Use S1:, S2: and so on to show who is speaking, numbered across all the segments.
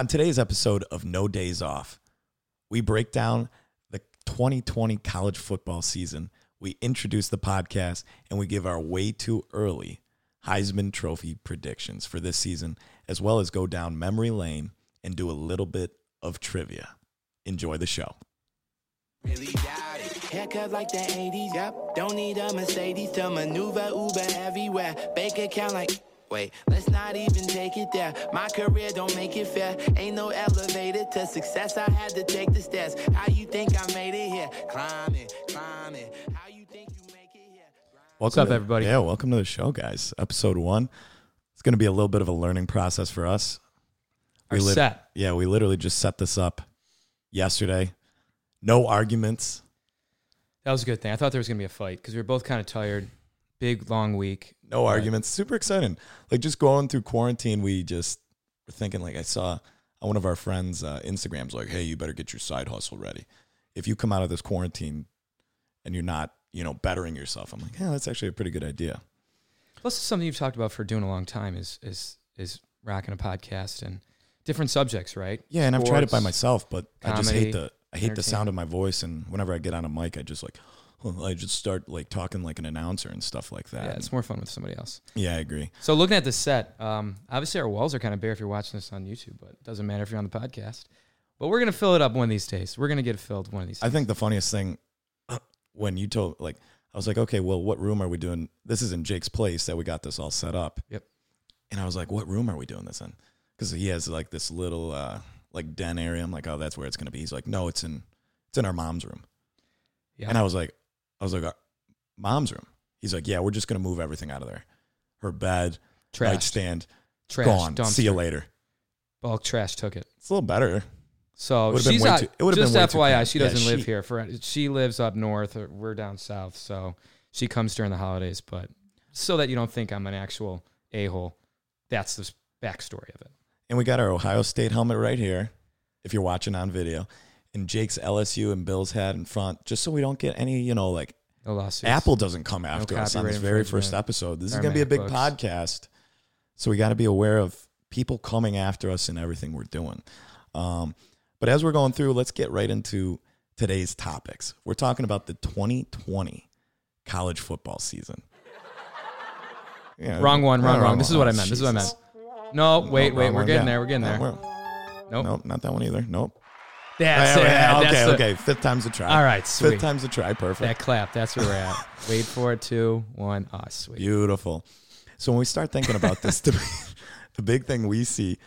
S1: On today's episode of No Days Off, we break down the 2020 college football season. We introduce the podcast and we give our way too early Heisman Trophy predictions for this season, as well as go down memory lane and do a little bit of trivia. Enjoy the show.
S2: Really. Haircut like the 80s, yep. Don't need a Mercedes to maneuver Uber everywhere. Account like. Wait, let's not even take it there. My career don't make it fair. Ain't no elevator to success. I had to take the stairs. How you think I made it here? Climbing, climbing. How you think you make it here?
S1: Welcome
S3: up,
S1: to-
S3: everybody?
S1: Yeah, welcome to the show, guys. Episode one. It's going to be a little bit of a learning process for us.
S3: Our
S1: lit-
S3: set.
S1: Yeah, we literally just set this up yesterday. No arguments.
S3: That was a good thing. I thought there was gonna be a fight because we were both kind of tired. Big long week.
S1: No arguments. Super exciting. Like just going through quarantine, we just were thinking. Like I saw on one of our friends' uh, Instagrams, like, "Hey, you better get your side hustle ready. If you come out of this quarantine and you're not, you know, bettering yourself, I'm like, yeah, that's actually a pretty good idea.
S3: Plus, it's something you've talked about for doing a long time is is is rocking a podcast and different subjects, right?
S1: Yeah, and I've tried it by myself, but I just hate the I hate the sound of my voice, and whenever I get on a mic, I just like. I just start like talking like an announcer and stuff like that.
S3: Yeah, it's more fun with somebody else.
S1: yeah, I agree.
S3: So looking at the set, um, obviously our walls are kind of bare if you're watching this on YouTube, but it doesn't matter if you're on the podcast. But we're gonna fill it up one of these days. We're gonna get it filled one of these.
S1: I
S3: days.
S1: think the funniest thing when you told like I was like, okay, well, what room are we doing? This is in Jake's place that we got this all set up.
S3: Yep.
S1: And I was like, what room are we doing this in? Because he has like this little uh, like den area. I'm like, oh, that's where it's gonna be. He's like, no, it's in it's in our mom's room.
S3: Yeah.
S1: And I was like, I was like, uh, mom's room. He's like, yeah, we're just gonna move everything out of there. Her bed,
S3: trash,
S1: nightstand,
S3: trash,
S1: gone.
S3: dumpster.
S1: See you later.
S3: Bulk trash took it.
S1: It's a little better.
S3: So
S1: Would've
S3: she's out,
S1: too- it
S3: just
S1: been
S3: FYI, she
S1: Yeah,
S3: doesn't live
S1: she-
S3: here. For she lives up north. Or we're down south, so she comes during the holidays. But so that you don't think I'm an actual a hole, that's the backstory of it.
S1: And we got our Ohio State helmet right here, if you're watching on video. And Jake's LSU and Bill's hat in front, just so we don't get any, you know, like
S3: No lawsuits.
S1: Apple doesn't come after us on
S3: copyright
S1: this very
S3: infringement
S1: first episode. This is going to be a big
S3: MacBooks.
S1: podcast. So we got to be aware of people coming after us and everything we're doing. Um, but as we're going through, let's get right into today's topics. We're talking about the 2020 college football season. Yeah,
S3: Wrong one, wrong, wrong. This is what I meant. This is what I meant. No, wait, wait.
S1: wrong
S3: We're
S1: one.
S3: getting
S1: Yeah.
S3: there. We're getting there. Nope.
S1: Nope, not that one either. Nope.
S3: That's
S1: Yeah,
S3: it.
S1: yeah,
S3: That's
S1: okay,
S3: the-
S1: okay. Fifth time's a try.
S3: All right,
S1: Fifth time's a try. Perfect.
S3: That clap. That's where we're at. Wait for it. Two, one. Ah, sweet.
S1: Beautiful. So when we start thinking about this, the, the big thing we see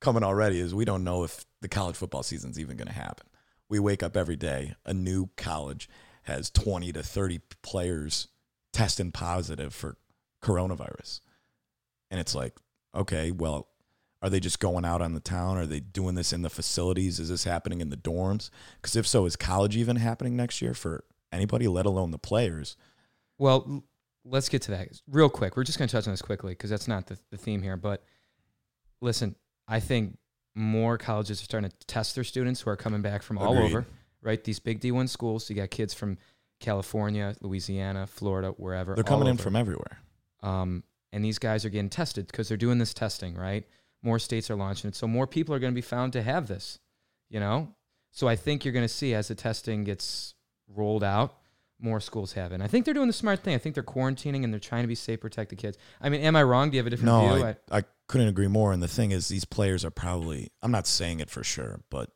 S1: coming already is we don't know if the college football season's even going to happen. We wake up every day, a new college has 20 to 30 players testing positive for coronavirus. And it's like, okay, well, are they just going out on the town? Are they doing this in the facilities? Is this happening in the dorms? Because if so, is college even happening next year for anybody, let alone the players?
S3: Well, let's get to that real quick. We're just going to touch on this quickly because that's not the, the theme here. But listen, I think more colleges are starting to test their students who are coming back from all
S1: Agreed.
S3: over, right? These big D1 schools. You got kids from California, Louisiana, Florida, wherever.
S1: They're coming in from everywhere.
S3: Um, and these guys are getting tested because they're doing this testing, right? More states are launching it. So more people are going to be found to have this, you know? So I think you're going to see as the testing gets rolled out, more schools have it. And I think they're doing the smart thing. I think they're quarantining and they're trying to be safe, protect the kids. I mean, am I wrong? Do you have a different
S1: No,
S3: view?
S1: I, I couldn't agree more. And the thing is, these players are probably, I'm not saying it for sure, but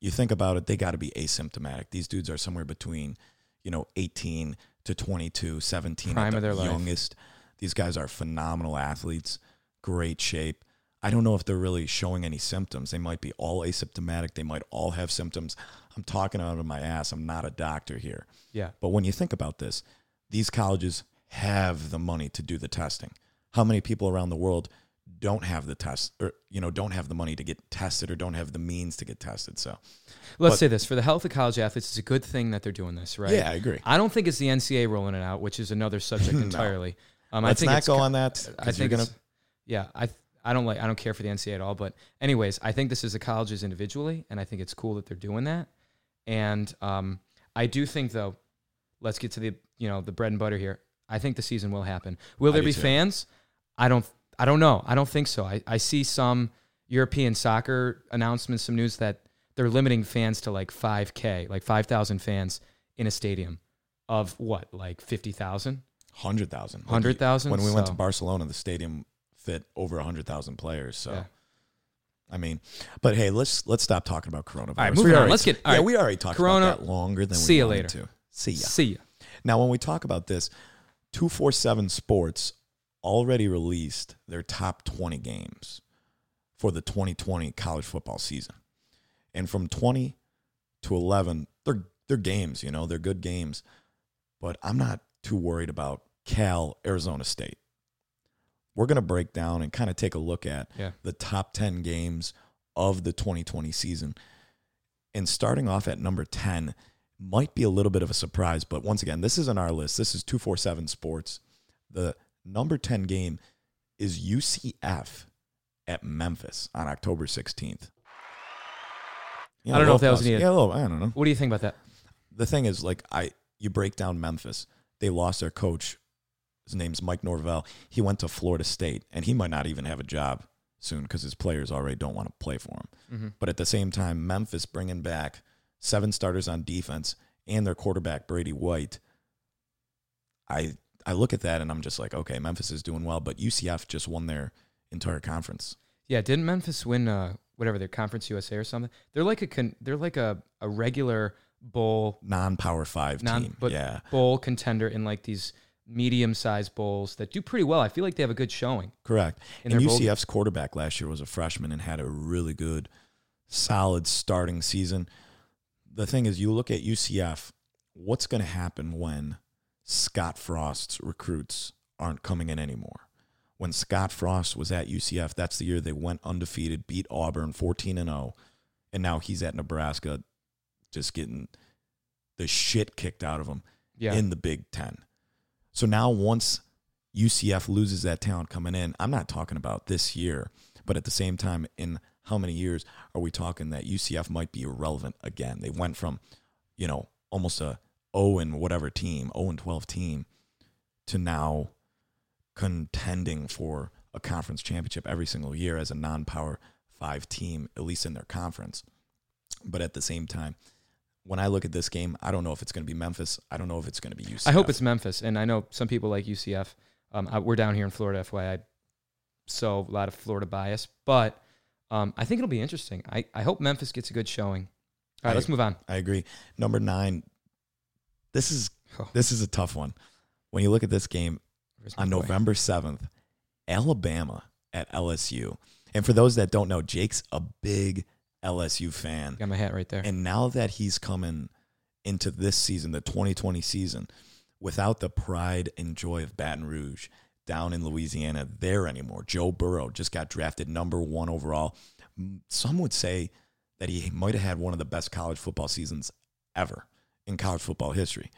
S1: you think about it, they got to be asymptomatic. These dudes are somewhere between, you know, 18 to 22, 17
S3: Prime
S1: at
S3: of
S1: the
S3: their life.
S1: youngest. These guys are phenomenal athletes, great shape. I don't know if they're really showing any symptoms. They might be all asymptomatic. They might all have symptoms. I'm talking out of my ass. I'm not a doctor here.
S3: yeah.
S1: But when you think about this, these colleges have the money to do the testing. How many people around the world don't have the test or you know don't have the money to get tested or don't have the means to get tested? So
S3: Let's
S1: But-
S3: say this for the health of college athletes, it's a good thing that they're doing this, right?
S1: yeah, I agree.
S3: I don't think it's the NCAA rolling it out, which is another subject
S1: No.
S3: entirely. Um,
S1: Let's
S3: I think
S1: not go on that.
S3: I think
S1: gonna.
S3: yeah, I I don't like I don't care for the NCAA at all. But anyways, I think this is the colleges individually, and I think it's cool that they're doing that. And um, I do think though, let's get to the you know the bread and butter here. I think the season will happen. Will
S1: I
S3: there be
S1: too.
S3: fans? I don't I don't know. I don't think so. I, I see some European soccer announcements, some news that they're limiting fans to like 5K, like 5,000 fans in a stadium of what, like 50,000?
S1: Hundred thousand.
S3: 100,000?
S1: When we went to Barcelona, the stadium fit over hundred thousand players. So,
S3: Yeah.
S1: I mean, but hey, let's let's stop talking about coronavirus.
S3: right,
S1: We
S3: moving on.
S1: already-
S3: Let's get- all
S1: yeah,
S3: right.
S1: we already talked
S3: Corona-
S1: about that longer than
S3: See
S1: we wanted
S3: later.
S1: to. See ya.
S3: See ya.
S1: Now, when we talk about this, 247 Sports already released their top 20 games for the 2020 college football season. And from 20 to 11, they're, they're games, you know, they're good games. But I'm not too worried about Cal, Arizona State. We're going to break down and kind of take a look at
S3: Yeah.
S1: the top 10 games of the 2020 season. And starting off at number 10 might be a little bit of a surprise, but once again, this isn't our list. This is 247 Sports. The number 10 game is UCF at Memphis on October 16th. Yeah,
S3: I don't know if that was needed.
S1: Yeah, a little, I don't know.
S3: What do you think about that?
S1: The thing is, like, I you break down Memphis, they lost their coach. His name's Mike Norvell. He went to Florida State, and he might not even have a job soon because his players already don't want to play for him.
S3: Mm-hmm.
S1: But at the same time, Memphis bringing back seven starters on defense and their quarterback Brady White. I I look at that and I'm just like, okay, Memphis is doing well, but UCF just won their entire conference.
S3: Yeah, didn't Memphis win uh, whatever their Conference USA or something? They're like a con- they're like a, a regular bowl
S1: Non-power five
S3: non
S1: team.
S3: but
S1: yeah,
S3: bowl contender in like these medium sized bowls that do pretty well. I feel like they have a good showing.
S1: correct. And UCF's quarterback last year was a freshman and had a really good, solid starting season. The thing is, you look at UCF. What's going to happen when Scott Frost's recruits aren't coming in anymore? When Scott Frost was at UCF, that's the year they went undefeated, beat Auburn 14 and 0, and now he's at Nebraska just getting the shit kicked out of him
S3: Yeah.
S1: in the Big Ten. So now once UCF loses that talent coming in, I'm not talking about this year, but at the same time, in how many years are we talking that UCF might be irrelevant again? They went from, you know, almost a 0 and whatever team, 0 and 12 team, to now contending for a conference championship every single year as a non-power five team, at least in their conference. But at the same time, when I look at this game, I don't know if it's going to be Memphis. I don't know if it's going to be UCF.
S3: I hope it's Memphis, and I know some people like UCF. Um, I, we're down here in Florida, FYI, so a lot of Florida bias, but um, I think it'll be interesting. I, I hope Memphis gets a good showing. All right,
S1: I-
S3: let's move on.
S1: I agree. Number nine. This is
S3: Oh.
S1: this is a tough one. When you look at this game on
S3: boy?
S1: November seventh, Alabama at LSU. And for those that don't know, Jake's a big LSU fan.
S3: Got my hat right there.
S1: And now that he's coming into this season, the 2020 season, without the pride and joy of Baton Rouge down in Louisiana there anymore, Joe Burrow just got drafted number one overall. Some would say that he might have had one of the best college football seasons ever in college football history.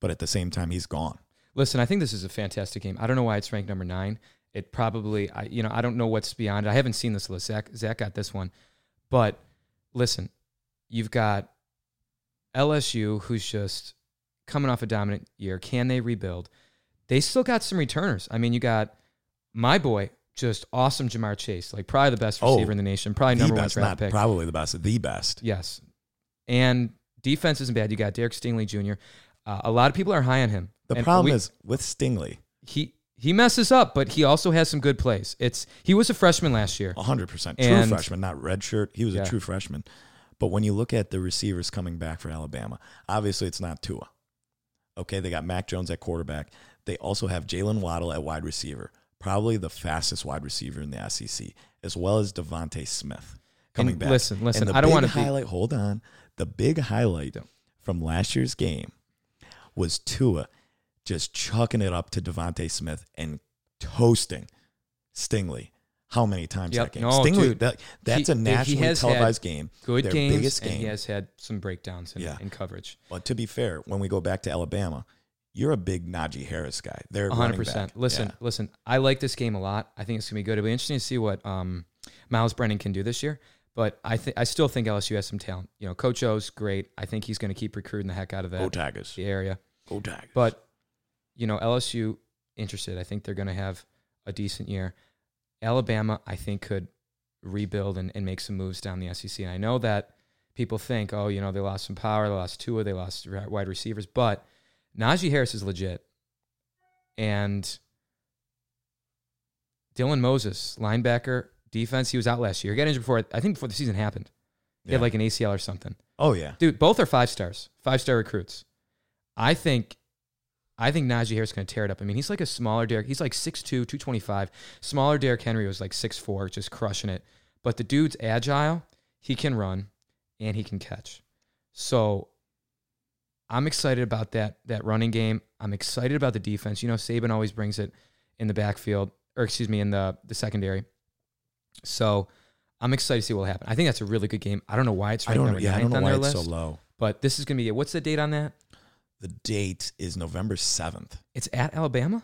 S1: But at the same time, he's gone.
S3: Listen, I think this is a fantastic game. I don't know why it's ranked number nine. It probably, I you know, I don't know what's beyond it. I haven't seen this list. Zach, Zach got this one, but listen, you've got LSU who's just coming off a dominant year. Can they rebuild? They still got some returners. I mean, you got my boy, just awesome Ja'Marr Chase, like probably the best
S1: Oh,
S3: receiver in the nation, probably
S1: the
S3: number
S1: best,
S3: one draft
S1: not
S3: pick.
S1: probably the best, the best.
S3: Yes. And defense isn't bad. You got Derek Stingley Jr. Uh, a lot of people are high on him.
S1: The
S3: And
S1: problem
S3: we-
S1: is with Stingley,
S3: he he messes up, but he also has some good plays. It's he was a freshman last year.
S1: 100% true
S3: And-
S1: freshman, not redshirt. He was
S3: Yeah.
S1: a true freshman. But when you look at the receivers coming back for Alabama, obviously it's not Tua. Okay, they got Mac Jones at quarterback. They also have Jaylen Waddle at wide receiver, probably the fastest wide receiver in the SEC, as well as DeVonta Smith coming
S3: And
S1: back.
S3: listen, listen, I don't wanna be-
S1: highlight. Hold on, the big highlight from last year's game was Tua just chucking it up to DeVonta Smith and toasting Stingley. How many times
S3: Yep.
S1: that game?
S3: No,
S1: Stingley,
S3: dude.
S1: that, that's
S3: He-
S1: a nationally televised game.
S3: Good
S1: their
S3: games,
S1: biggest game.
S3: he has had some breakdowns in,
S1: Yeah.
S3: in coverage.
S1: But to be fair, when we go back to Alabama, you're a big Najee Harris guy. They're
S3: hundred percent. Listen, listen. I like this game a lot. I think it's gonna be good. It'll be interesting to see what um, Myles Brennan can do this year. But I think I still think LSU has some talent. You know, Coach O's great. I think he's going to keep recruiting the heck out of
S1: Go
S3: that
S1: Tigers.
S3: the area.
S1: Go Tigers.
S3: But you know, LSU interested. I think they're going to have a decent year. Alabama, I think, could rebuild and, and make some moves down the SEC. And I know that people think, oh, you know, they lost some power, they lost Tua, they lost wide receivers, but Najee Harris is legit. And Dylan Moses, linebacker, defense, he was out last year. He got injured before, I think before the season happened. He had
S1: Yeah.
S3: like an ACL or something.
S1: oh yeah,
S3: Dude, both are five stars, five star recruits. I think I think Najee Harris is going to tear it up. I mean, he's like a smaller Derrick. He's like 6'2, 225. Smaller Derrick Henry was like 6'4, just crushing it. But the dude's agile. He can run and he can catch. So I'm excited about that that running game. I'm excited about the defense. You know, Saban always brings it in the backfield, or excuse me, in the the secondary. So I'm excited to see what will happen. I think that's a really good game. I don't know why it's
S1: I
S3: ranked
S1: don't.
S3: number
S1: Yeah, I don't know
S3: on
S1: why
S3: their
S1: it's
S3: list.
S1: so low.
S3: But this is going to be it. What's the date on that?
S1: The date is November seventh.
S3: It's at Alabama.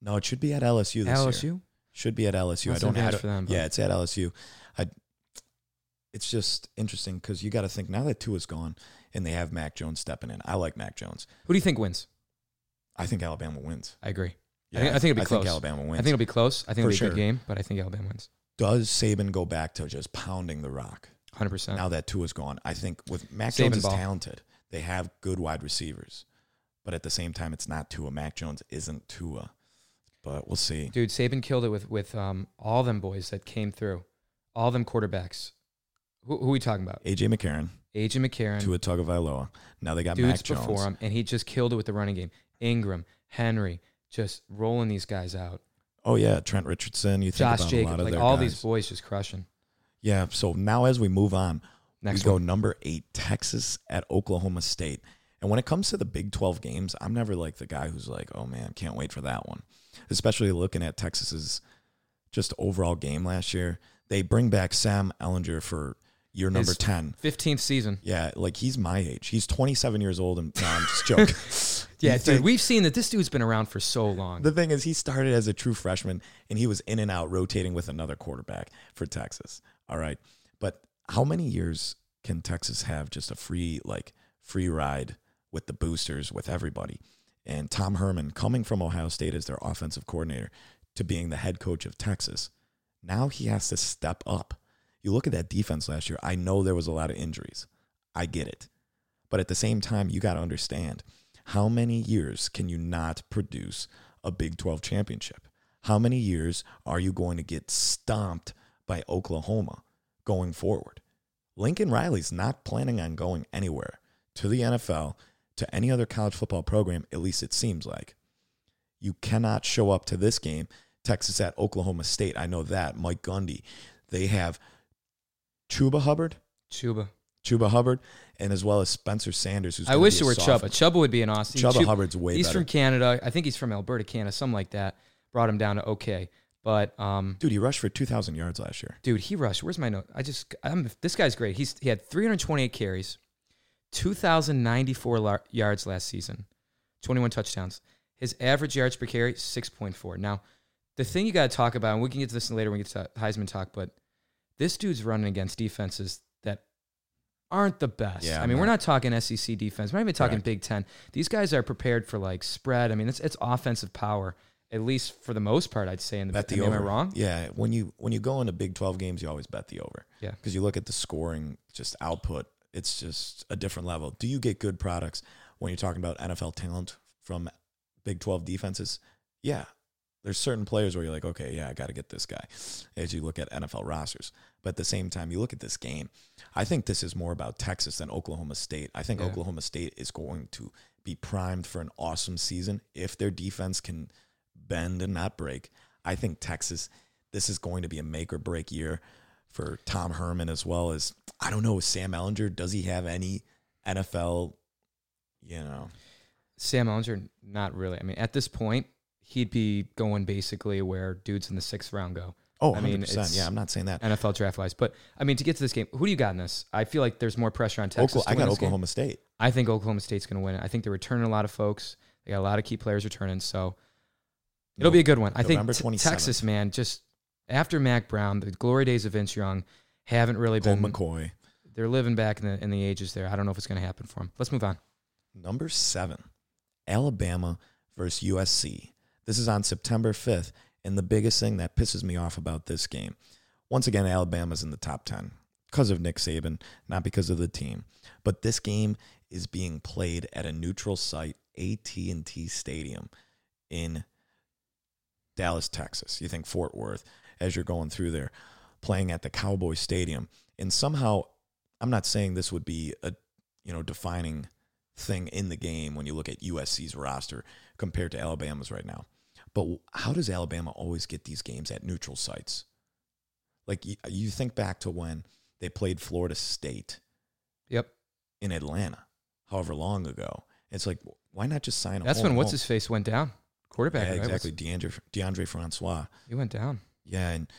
S1: No, it should be at LSU this
S3: LSU.
S1: year. Should be at LSU.
S3: That's
S1: I don't. have
S3: for them,
S1: yeah, it's at LSU. I. It's just interesting because you got to think now that Tua is gone and they have Mac Jones stepping in. I like Mac Jones.
S3: Who do you think wins?
S1: I think Alabama wins.
S3: I agree.
S1: Yeah,
S3: I think, I think it'll be
S1: I
S3: close.
S1: think Alabama wins.
S3: I think it'll be close. I think
S1: For
S3: it'll be a good game, but I think Alabama wins.
S1: Does Saban go back to just pounding the rock?
S3: 100%.
S1: now that Tua is gone. I think with Mac
S3: Saban
S1: Jones is
S3: ball.
S1: talented. They have good wide receivers. But at the same time, it's not Tua. Mac Jones isn't Tua. But we'll see.
S3: Dude, Saban killed it with with um, all them boys that came through. All them quarterbacks. Who, who are we talking about?
S1: AJ McCarron,
S3: AJ McCarron.
S1: Tua Tagovailoa. Now they got
S3: dudes
S1: Mac Jones.
S3: before him, and he just killed it with the running game. Ingram, Henry, just rolling these guys out.
S1: Oh yeah, Trent Richardson. You think
S3: Josh
S1: about a lot of
S3: like
S1: their
S3: all
S1: guys.
S3: these boys just crushing.
S1: Yeah. So now as we move on,
S3: Next
S1: we go number eight, Texas at Oklahoma State. And when it comes to the Big 12 games, I'm never like the guy who's like, oh man, can't wait for that one. Especially looking at Texas's just overall game last year. They bring back Sam Ehlinger for year number
S3: His
S1: 10.
S3: 15th season.
S1: Yeah, like he's my age. He's 27 years old. And no, I'm just joking.
S3: Yeah, dude, we've seen that this dude's been around for so long.
S1: the thing is, he started as a true freshman and he was in and out rotating with another quarterback for Texas. All right. How many years can Texas have just a free, like, free ride with the boosters, with everybody? And Tom Herman, coming from Ohio State as their offensive coordinator to being the head coach of Texas, now he has to step up. You look at that defense last year, I know there was a lot of injuries. I get it. But at the same time, you got to understand how many years can you not produce a Big 12 championship? How many years are you going to get stomped by Oklahoma going forward? Lincoln Riley's not planning on going anywhere to the NFL, to any other college football program, at least it seems like. You cannot show up to this game, Texas at Oklahoma State. I know that. Mike Gundy. They have Chuba Hubbard,
S3: Chuba.
S1: Chuba Hubbard, and as well as Spencer Sanders, who's
S3: I wish it were
S1: sophomore.
S3: Chuba. Chuba would be an awesome.
S1: Chuba
S3: Chu-
S1: Hubbard's way
S3: He's
S1: better.
S3: from Canada. I think he's from Alberta, Canada, something like that. Brought him down to okay. But um,
S1: Dude, he rushed for 2,000 yards last year.
S3: dude, he rushed. Where's my note? I just, I'm, this guy's great. He's he had 328 carries, 2,094 lar- yards last season, 21 touchdowns. His average yards per carry 6.4. Now, the thing you got to talk about, and we can get to this later when we get to Heisman talk, but this dude's running against defenses that aren't the best.
S1: Yeah,
S3: I mean,
S1: I'm
S3: we're
S1: not-
S3: talking SEC defense. We're not even talking. Big Ten. These guys are prepared for like spread. I mean, it's it's offensive power, at least for the most part. I'd say. In the
S1: Bet
S3: I mean,
S1: over.
S3: Am I wrong?
S1: Yeah, when you when you go into Big 12 games, you always bet the over.
S3: Yeah.
S1: Because you look at the scoring, just output, it's just a different level. Do you get good products when you're talking about NFL talent from Big 12 defenses? Yeah. There's certain players where you're like, okay, yeah, I got to get this guy as you look at NFL rosters. But at the same time, you look at this game. I think this is more about Texas than Oklahoma State. I think
S3: Yeah.
S1: Oklahoma State is going to be primed for an awesome season if their defense can bend and not break. I think Texas, this is going to be a make or break year for Tom Herman as well as I don't know Sam Ehlinger. Does he have any NFL? You know,
S3: Sam Ehlinger, not really. I mean, at this point, he'd be going basically where dudes in the sixth round go.
S1: oh,
S3: I
S1: 100%.
S3: mean, it's-
S1: yeah, I'm not saying that.
S3: NFL draft wise. But I mean, to get to this game, who do you got in this? I feel like there's more pressure on Texas.
S1: Okla-
S3: to
S1: I got
S3: this game.
S1: Oklahoma State.
S3: I think Oklahoma State's going to win it. I think they're returning a lot of folks. They got a lot of key players returning, so it'll be a good one. I think
S1: November
S3: t- Texas, man, just after Mack Brown, the glory days of Vince Young haven't really
S1: Colt
S3: been.
S1: McCoy.
S3: They're living back in the in the ages there. I don't know if it's going to happen for them. Let's move on.
S1: Number seven, Alabama versus USC. This is on September 5th. And the biggest thing that pisses me off about this game Once again, Alabama's in the top 10 because of Nick Saban, not because of the team. But this game is being played at a neutral site, AT&T Stadium in Dallas, Texas. You think Fort Worth as you're going through there, playing at the Cowboy Stadium. And somehow, I'm not saying this would be a you know defining thing in the game when you look at USC's roster compared to Alabama's right now. But how does Alabama always get these games at neutral sites? Like you, you think back to when they played Florida State
S3: Yep.
S1: in Atlanta, however long ago. It's like why not just sign
S3: That's when what's his face went down. Quarterback.
S1: yeah,
S3: right?
S1: exactly Deondre Deondre Francois.
S3: He went down.
S1: Yeah, and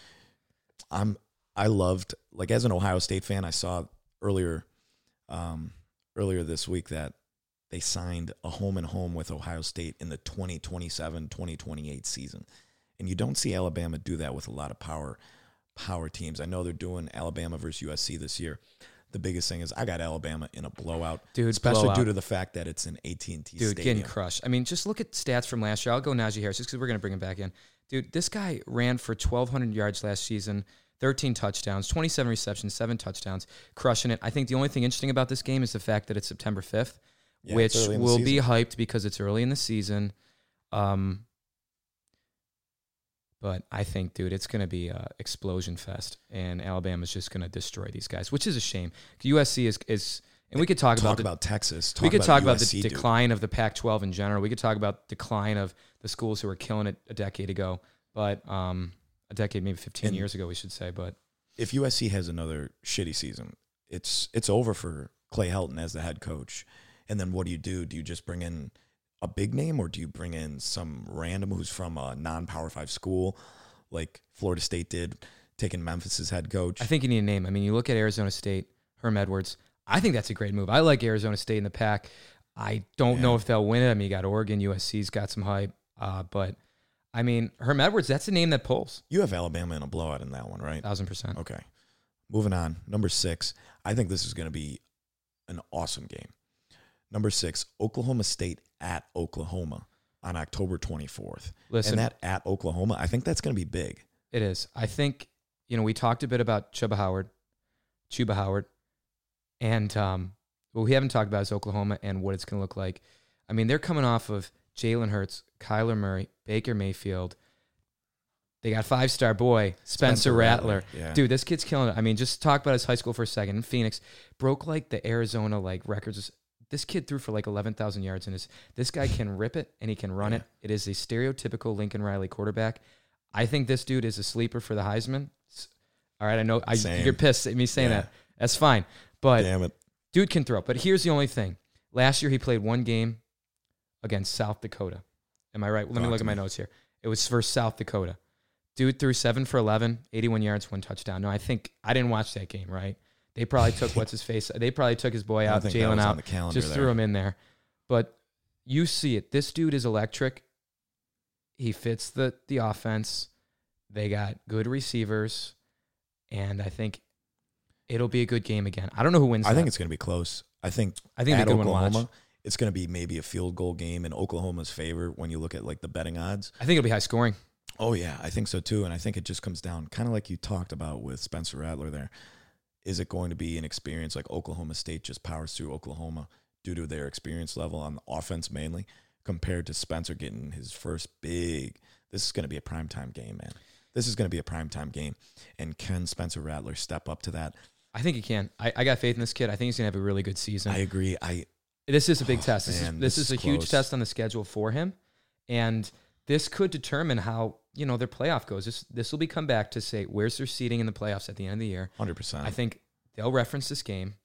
S1: I'm I loved like as an Ohio State fan, I saw earlier um earlier this week that they signed a home and home with Ohio State in the 2027-2028 season. And you don't see Alabama do that with a lot of power power teams. I know they're doing Alabama versus USC this year. The biggest thing is I got Alabama in a blowout,
S3: Dude,
S1: especially
S3: blowout.
S1: due to the fact that it's an AT&T
S3: Dude,
S1: stadium.
S3: getting crushed. I mean, just look at stats from last year. I'll go Najee Harris just because we're going to bring him back in. Dude, this guy ran for 1,200 yards last season, 13 touchdowns, 27 receptions, seven touchdowns, crushing it. I think the only thing interesting about this game is the fact that it's September 5th,
S1: Yeah,
S3: which
S1: it's early in the
S3: will be hyped because it's early in the season. Um, but I think, dude, it's going to be a explosion fest, and Alabama's just going to destroy these guys, which is a shame. USC is is, and we could talk,
S1: Talk
S3: about
S1: about,
S3: the,
S1: Texas. Talk
S3: we could talk about the
S1: dude.
S3: decline of the Pac-12 in general. We could talk about decline of the schools who were killing it a decade ago, but um, a decade, maybe 15
S1: And-
S3: years ago, we should say. But
S1: if USC has another shitty season, it's it's over for Clay Helton as the head coach. And then what do you do? Do you just bring in a big name, or do you bring in some random who's from a non-power five school, like Florida State did, taking Memphis's head coach?
S3: I think you need a name. I mean, you look at Arizona State, Herm Edwards. I think that's a great move. I like Arizona State in the pack. I don't know if they'll win it. I mean, you got Oregon, USC's got some hype, uh, but I mean, Herm Edwards, that's a name that pulls.
S1: you have Alabama in a blowout in that one, right?
S3: Thousand percent.
S1: Okay. Moving on. Number six. I think this is going to be an awesome game. Number six, Oklahoma State at Oklahoma on October 24th.
S3: Listen,
S1: and that at Oklahoma, I think that's going to be big.
S3: It is. I think, you know, we talked a bit about Chuba Howard, Chuba Howard, and um, what we haven't talked about is Oklahoma and what it's going to look like. I mean, they're coming off of Jalen Hurts, Kyler Murray, Baker Mayfield. They got five star boy, Spencer, Rattler.
S1: Yeah.
S3: Dude, this kid's killing it. I mean, just talk about his high school for a second. In Phoenix, broke like the Arizona like records. This kid threw for like eleven thousand yards, and his this guy can rip it and he can run
S1: Yeah.
S3: it. It is a stereotypical Lincoln Riley quarterback. I think this dude is a sleeper for the Heisman. All right, I know I, you're pissed at me saying
S1: Yeah.
S3: that. That's fine, but
S1: Damn it.
S3: dude can throw. But here's the only thing: last year he played one game against South Dakota. Am I right? Let me look at my
S1: me.
S3: notes here. It was for South Dakota. Dude threw seven for 11, 81 yards, one touchdown. No, I think I didn't watch that game, right? They probably took what's his face. They probably took his boy out, Jalen out, just
S1: there.
S3: threw him in there. But you see it. This dude is electric. He fits the the offense. They got good receivers, and I think it'll be a good game again. I don't know who wins.
S1: I think it's going to be close. I think
S3: I think
S1: at
S3: they're going to watch.
S1: Oklahoma, it's going to be maybe a field goal game in Oklahoma's favor when you look at like the betting odds.
S3: I think it'll be high scoring.
S1: Oh yeah, I think so too, and I think it just comes down kind of like you talked about with Spencer Rattler there. Is it going to be an experience like Oklahoma State just powers through Oklahoma due to their experience level on the offense mainly, compared to Spencer getting his first big? This is going to be a primetime game, man. This is going to be a primetime game, and can Spencer Rattler step up to that?
S3: I think he can. I, I got faith in this kid. I think he's gonna have a really good season.
S1: I agree. I
S3: this is a big
S1: Oh,
S3: test. This
S1: man,
S3: is this,
S1: this
S3: is a
S1: is
S3: huge test on the schedule for him, and this could determine how you know their playoff goes. This this will be come back to say where's their seating in the playoffs at the end of the year.
S1: hundred percent.
S3: I think they'll reference this game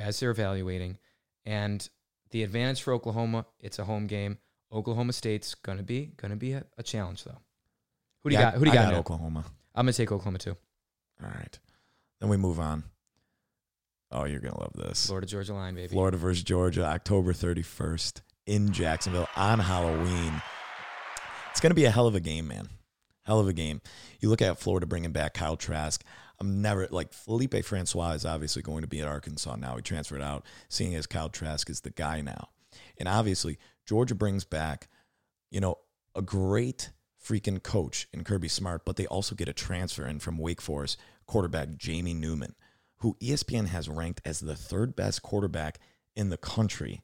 S3: as they're evaluating, and the advantage for Oklahoma, it's a home game. Oklahoma State's gonna be gonna be a, a challenge though. Who do you got? Who do you
S1: I
S3: got?
S1: got? Oklahoma.
S3: I'm gonna take Oklahoma too.
S1: All right, then we move on. Oh, you're gonna love this.
S3: Florida Georgia line, baby.
S1: Florida versus Georgia, October 31st in Jacksonville on Halloween. Going to be a hell of a game, man. Hell of a game. You look at Florida bringing back Kyle Trask. I'm never like Feleipe Francois is obviously going to be at Arkansas now. He transferred out, seeing as Kyle Trask is the guy now. And obviously, Georgia brings back, you know, a great freaking coach in Kirby Smart, but they also get a transfer in from Wake Forest quarterback Jamie Newman, who ESPN has ranked as the third best quarterback in the country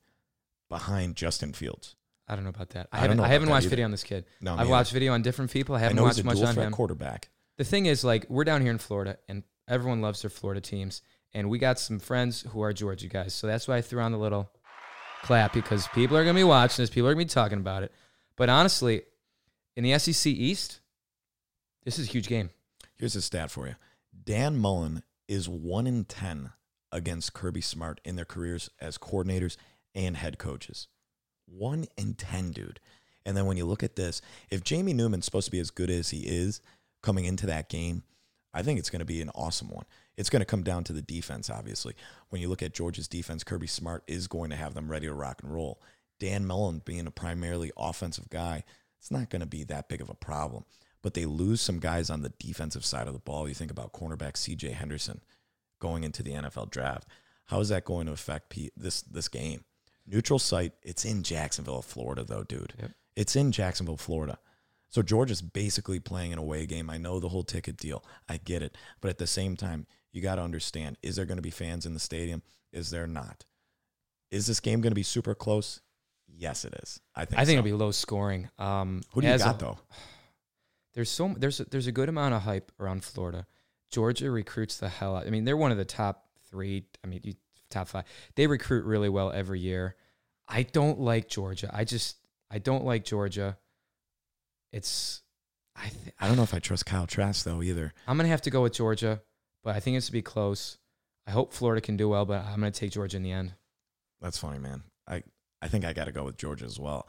S1: behind Justin Fields.
S3: I don't know about that. I,
S1: I
S3: haven't. I haven't watched
S1: either.
S3: video on this kid.
S1: No,
S3: I've
S1: either.
S3: watched video on different people. I
S1: I
S3: haven't
S1: he's
S3: watched much on him.
S1: quarterback.
S3: The thing is, like, we're down here in Florida, and everyone loves their Florida teams, and we got some friends who are Georgia guys. So that's why I threw on the little clap because people are gonna be watching this. People are gonna be talking about it. But honestly, in the SEC East, this is a huge game.
S1: Here's a stat for you. Dan Mullen is 1 in 10 against Kirby Smart in their careers as coordinators and head coaches. 1 in 10, dude. And then when you look at this, if Jamie Newman's supposed to be as good as he is coming into that game, I think it's going to be an awesome one. It's going to come down to the defense, obviously. When you look at Georgia's defense, Kirby Smart is going to have them ready to rock and roll. Dan Mullen being a primarily offensive guy, it's not going to be that big of a problem. But they lose some guys on the defensive side of the ball. You think about cornerback CJ Henderson going into the NFL draft. How is that going to affect P- this this game? Neutral site. It's in Jacksonville, Florida, though, dude.
S3: Yep.
S1: It's in Jacksonville, Florida. So Georgia's basically playing an away game. I know the whole ticket deal. I get it. But at the same time, you got to understand is there going to be fans in the stadium? Is there not? Is this game going to be super close? Yes, it is. I think
S3: I think
S1: so.
S3: it'll be low scoring. Um,
S1: Who do you
S3: as a-
S1: got, though?
S3: There's so there's a, there's a good amount of hype around Florida. Georgia recruits the hell out. I mean, they're one of the top three. I mean, you- top five. They recruit really well every year. I don't like Georgia. I just I don't like Georgia. It's I th-
S1: I don't know if I trust Kyle Trask, though, either.
S3: I'm gonna have to go with Georgia, but I think it's to be close. I hope Florida can do well, but I'm gonna take Georgia in the end.
S1: That's funny, man. I, I think I got to go with Georgia as well.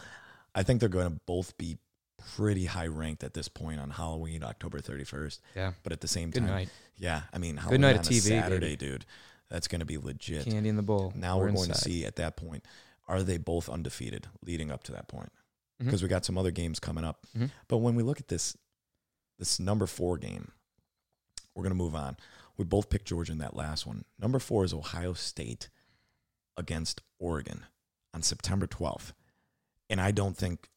S1: I think they're going to both be pretty high ranked at this point on Halloween, October 31st.
S3: Yeah.
S1: But at the same
S3: Good
S1: time,
S3: night.
S1: yeah, I mean,
S3: Good night
S1: on
S3: TV,
S1: Saturday,
S3: baby.
S1: dude. That's going to be legit.
S3: Candy in the bowl.
S1: Now we're, going to see at that point, are they both undefeated leading up to that point? Because we got some other games coming up.
S3: Mhm.
S1: But when we look at this, this number four game, we're going to move on. We both picked Georgia in that last one. Number four is Ohio State against Oregon on September 12th. And I don't think,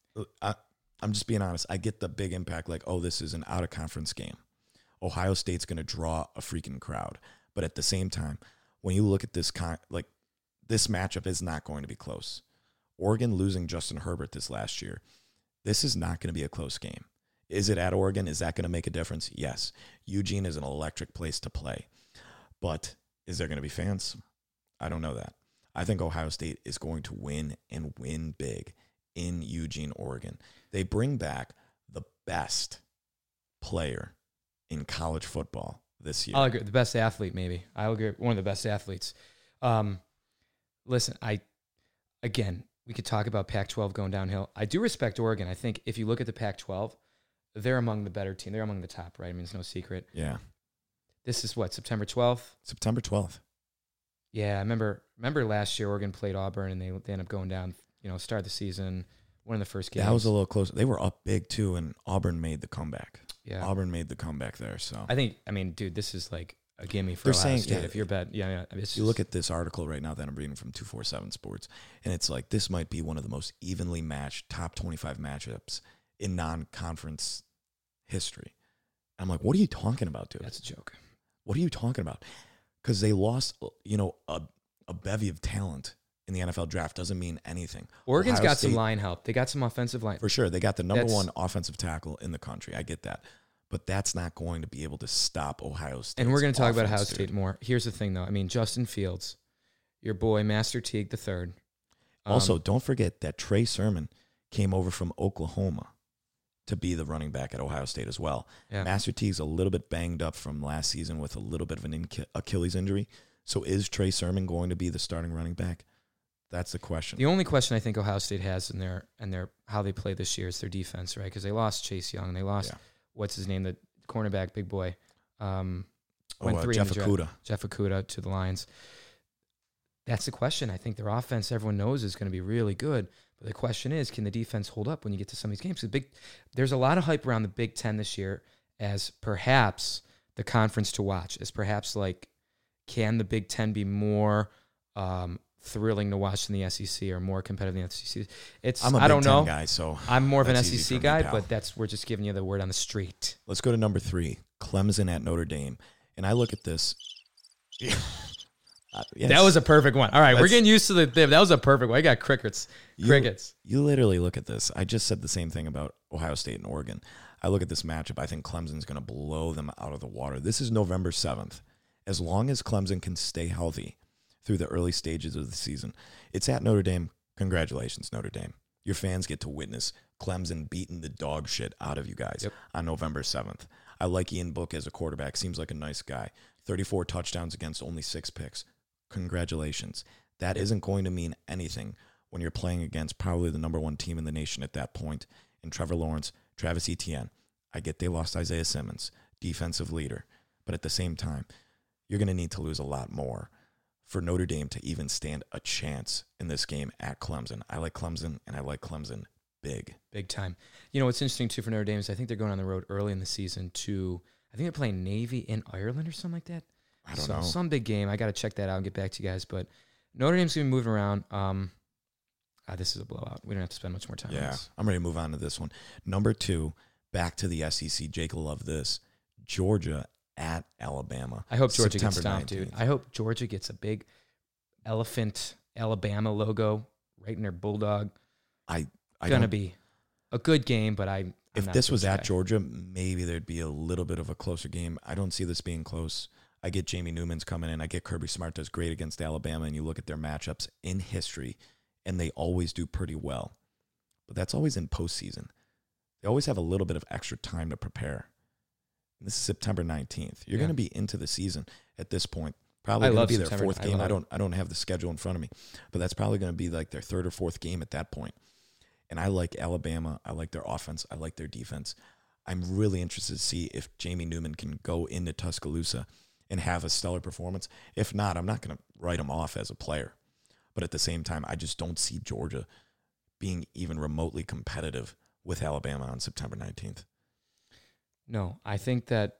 S1: I, I'm just being honest, I get the big impact like, oh, this is an out of conference game. Ohio State's going to draw a freaking crowd. But at the same time, when you look at this con- like this matchup is not going to be close. Oregon losing Justin Herbert this last year. This is not going to be a close game. Is it at Oregon? Is that going to make a difference? Yes. Eugene is an electric place to play. But is there going to be fans? I don't know that. I think Ohio State is going to win and win big in Eugene, Oregon. They bring back the best player in college football this year.
S3: I'll agree. The best athlete, maybe. I'll agree. One of the best athletes. Um, listen, I again, we could talk about Pac-12 going downhill. I do respect Oregon. I think if you look at the Pac-12, they're among the better team. They're among the top, right? I mean, it's no secret.
S1: yeah.
S3: This is what September 12th.
S1: September 12th.
S3: Yeah, I remember. Remember last year, Oregon played Auburn, and they they ended up going down. You know, start the season, one of the first games.
S1: That was a little close. They were up big too, and Auburn made the comeback.
S3: Yeah.
S1: Auburn made the comeback there. So
S3: I think. I mean, dude, this is like a gimme for
S1: They're
S3: Ohio
S1: saying-
S3: State.
S1: yeah.
S3: if you're bad, yeah, yeah. It's
S1: you look at this article right now that I'm reading from 247 Sports, and it's like this might be one of the most evenly matched top 25 matchups in non conference history. I'm like, what are you talking about, dude?
S3: that's a joke.
S1: What are you talking about? Because they lost, you know, a, a bevy of talent in the NFL draft doesn't mean anything.
S3: Oregon's
S1: Ohio
S3: got some line help. They got some offensive line.
S1: For sure. They got the number
S3: That's-
S1: one offensive tackle in the country. I get that. But that's not going to be able to stop Ohio State.
S3: And we're going to talk about Ohio State more. Here's the thing, though. I mean, Justin Fields, your boy, Master Teague the third. Um,
S1: Also, don't forget that Trey Sermon came over from Oklahoma to be the running back at Ohio State as well.
S3: yeah.
S1: Master Teague's a little bit banged up from last season with a little bit of an Achilles injury. So is Trey Sermon going to be the starting running back? That's the question.
S3: the only question I think Ohio State has in their and their how they play this year is their defense, right? Because they lost Chase Young and they lost
S1: Yeah.
S3: what's his name, the cornerback, big boy, um,
S1: oh,
S3: went
S1: uh,
S3: three
S1: Jeff. Okudah.
S3: Jeff Okudah to the Lions. That's the question. I think their offense, everyone knows, is going to be really good. But the question is, can the defense hold up when you get to some of these games? The big, there's a lot of hype around the Big Ten this year as perhaps the conference to watch. As perhaps like, can the Big Ten be more um, thrilling to watch in the SEC or more competitive in the SEC. It's
S1: I'm a
S3: I
S1: Big
S3: don't
S1: Ten
S3: know.
S1: guy, so
S3: I'm more of an SEC
S1: for me,
S3: guy, but that's we're just giving you the word on the street.
S1: let's go to number three, Clemson at Notre Dame. And I look at this. Uh, yes.
S3: That was a perfect one. All right, we're getting used to the. That was a perfect one. I got crickets.
S1: You-
S3: Crickets.
S1: You literally look at this. I just said the same thing about Ohio State and Oregon. I look at this matchup. I think Clemson's going to blow them out of the water. This is November 7th. As long as Clemson can stay healthy through the early stages of the season, it's at Notre Dame. Congratulations, Notre Dame. Your fans get to witness Clemson beating the dog shit out of you guys
S3: Yep.
S1: on November 7th. I like Ian Book as a quarterback. Seems like a nice guy. 34 touchdowns against only six picks. Congratulations. That isn't going to mean anything when you're playing against probably the number one team in the nation at that point in Trevor Lawrence, Travis Etienne. I get they lost Isaiah Simmons, defensive leader, but at the same time, you're going to need to lose a lot more for Notre Dame to even stand a chance in this game at Clemson. I like Clemson, and I like Clemson big.
S3: Big time. You know what's interesting too for Notre Dame is I think they're going on the road early in the season to I think they're playing Navy in Ireland or something like that.
S1: I don't
S3: so,
S1: know.
S3: Some big game. I got to check that out and get back to you guys. But Notre Dame's gonna be moving around. Um, ah, this is a blowout. We don't have to spend much more time. on
S1: Yeah,
S3: this.
S1: I'm ready to move on to this one. Number two, back to the SEC. Jake will love this. Georgia at Alabama.
S3: I hope Georgia gets
S1: September
S3: stomped, dude. I hope Georgia gets a big elephant Alabama logo right in their bulldog.
S1: I, I
S3: gonna be a good game, but I. I'm
S1: if this was at
S3: guy.
S1: Georgia, maybe there'd be a little bit of a closer game. I don't see this being close. I get Jamie Newman's coming in. I get Kirby Smart does great against Alabama, and you look at their matchups in history, and they always do pretty well. But that's always in postseason. They always have a little bit of extra time to prepare. This is September 19th. You're
S3: Yeah.
S1: going to be into the season at this point. Probably going to be their
S3: September.
S1: fourth game. I
S3: it.
S1: don't I don't have the schedule in front of me, but that's probably going to be like their third or fourth game at that point. And I like Alabama. I like their offense. I like their defense. I'm really interested to see if Jamie Newman can go into Tuscaloosa and have a stellar performance. If not, I'm not going to write him off as a player. But at the same time, I just don't see Georgia being even remotely competitive with Alabama on September 19th.
S3: No, I think that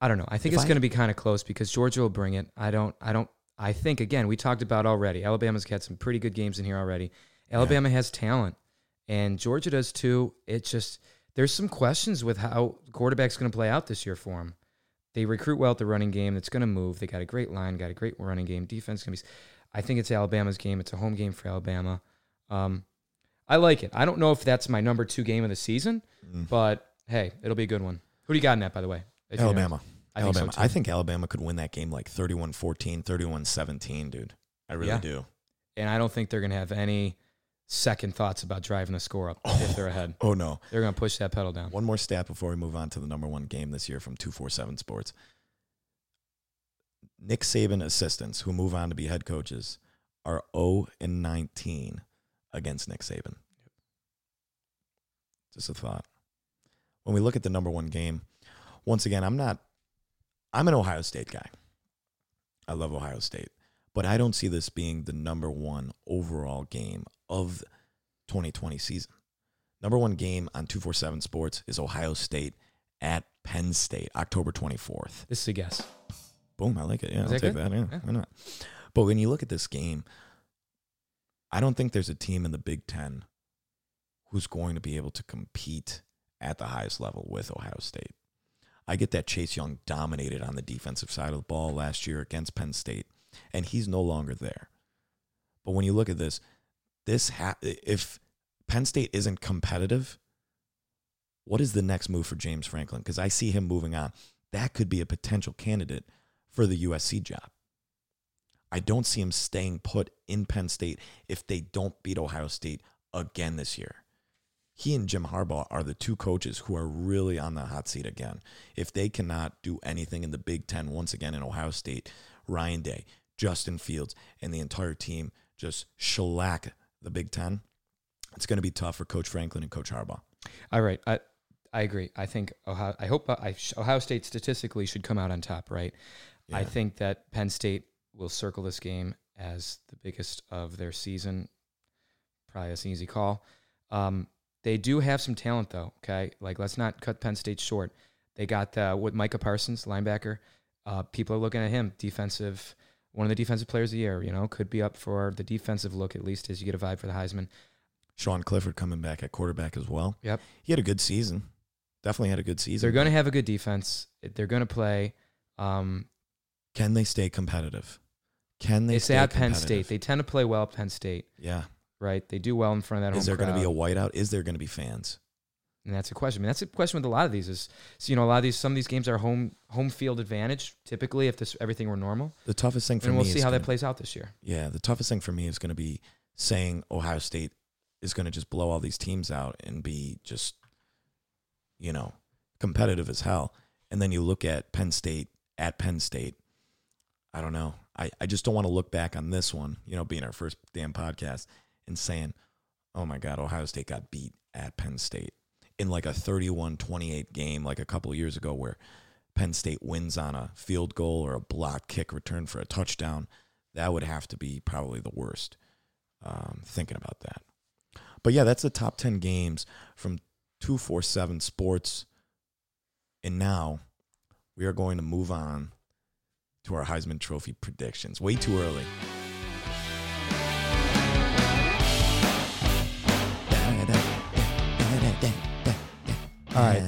S3: I don't know. I think
S1: If
S3: it's going to be kind of close because Georgia will bring it. I don't. I don't. I think again we talked about already. Alabama's had some pretty good games in here already. Alabama has talent, and Georgia does too. It just there's some questions with how quarterback's going to play out this year for them. They recruit well at the running game. That's going to move. They got a great line. Got a great running game. Defense going to be. I think it's Alabama's game. It's a home game for Alabama. Um, I like it. I don't know if that's my number two game of the season,
S1: Mm.
S3: but hey, it'll be a good one. Who do you got in that, by the way? If you know?
S1: Alabama.
S3: I think so,
S1: Alabama. I think Alabama could win that game like 31-14, 31-17, dude. I really
S3: Yeah.
S1: do.
S3: And I don't think they're going to have any second thoughts about driving the score up if they're ahead.
S1: Oh no.
S3: They're going to push that pedal down.
S1: One more stat before we move on to the number one game this year from 247 Sports. Nick Saban assistants who move on to be head coaches are 0 and 19 against Nick Saban. Just a thought. When we look at the number one game, once again, I'm not, I'm an Ohio State guy. I love Ohio State, but I don't see this being the number one overall game of 2020 season. Number one game on 247 Sports is Ohio State at Penn State, October 24th.
S3: This is a guess.
S1: Boom, I like it. Yeah,
S3: Is
S1: I'll
S3: that
S1: take
S3: good?
S1: that. Yeah,
S3: Yeah.
S1: why not? But when you look at this game, I don't think there's a team in the Big Ten who's going to be able to compete at the highest level with Ohio State. I get that Chase Young dominated on the defensive side of the ball last year against Penn State, and he's no longer there. But when you look at this, this ha- if Penn State isn't competitive, what is the next move for James Franklin? Because I see him moving on. That could be a potential candidate for the USC job. I don't see him staying put in Penn State if they don't beat Ohio State again this year. He and Jim Harbaugh are the two coaches who are really on the hot seat again. If they cannot do anything in the Big Ten once again in Ohio State, Ryan Day, Justin Fields, and the entire team just shellac the Big Ten, it's going to be tough for Coach Franklin and Coach Harbaugh.
S3: All right. I, I agree. I think Ohio, I hope I, Ohio State statistically should come out on top, right? I think that Penn State will circle this game as the biggest of their season. Probably that's an easy call. Um, they do have some talent, though. Okay, like let's not cut Penn State short. They got uh, with Micah Parsons, linebacker. Uh, people are looking at him, defensive one of the defensive players of the year. You know, could be up for the defensive look at least as you get a vibe for the Heisman.
S1: Sean Clifford coming back at quarterback as well.
S3: Yep.
S1: He had a good season. Definitely had a good season.
S3: They're going to have a good defense. They're going to play. Um,
S1: Can they stay competitive? Can they
S3: it's at Penn? State. They tend to play well at Penn State,
S1: yeah.
S3: right? They do well in front of that
S1: Is there going to be a whiteout? Is there going to be fans?
S3: And that's a question. I mean, that's a question with a lot of these. Is so, you know a lot of these some of these games are home home field advantage typically if this everything were normal,
S1: The toughest thing for
S3: and
S1: me And
S3: we'll see how
S1: gonna,
S3: that plays out this year.
S1: Yeah, the toughest thing for me is going to be saying Ohio State is going to just blow all these teams out and be just, you know, competitive as hell. And then you look at Penn State at Penn State. I don't know. I, I just don't want to look back on this one, you know, being our first damn podcast and saying, oh my God, Ohio State got beat at Penn State in like a 31 28 game, like a couple years ago, where Penn State wins on a field goal or a block kick return for a touchdown. That would have to be probably the worst. Um, thinking about that. But yeah, that's the top 10 games from 247 Sports. And now we are going to move on to our Heisman Trophy predictions. Way too early.
S3: All right.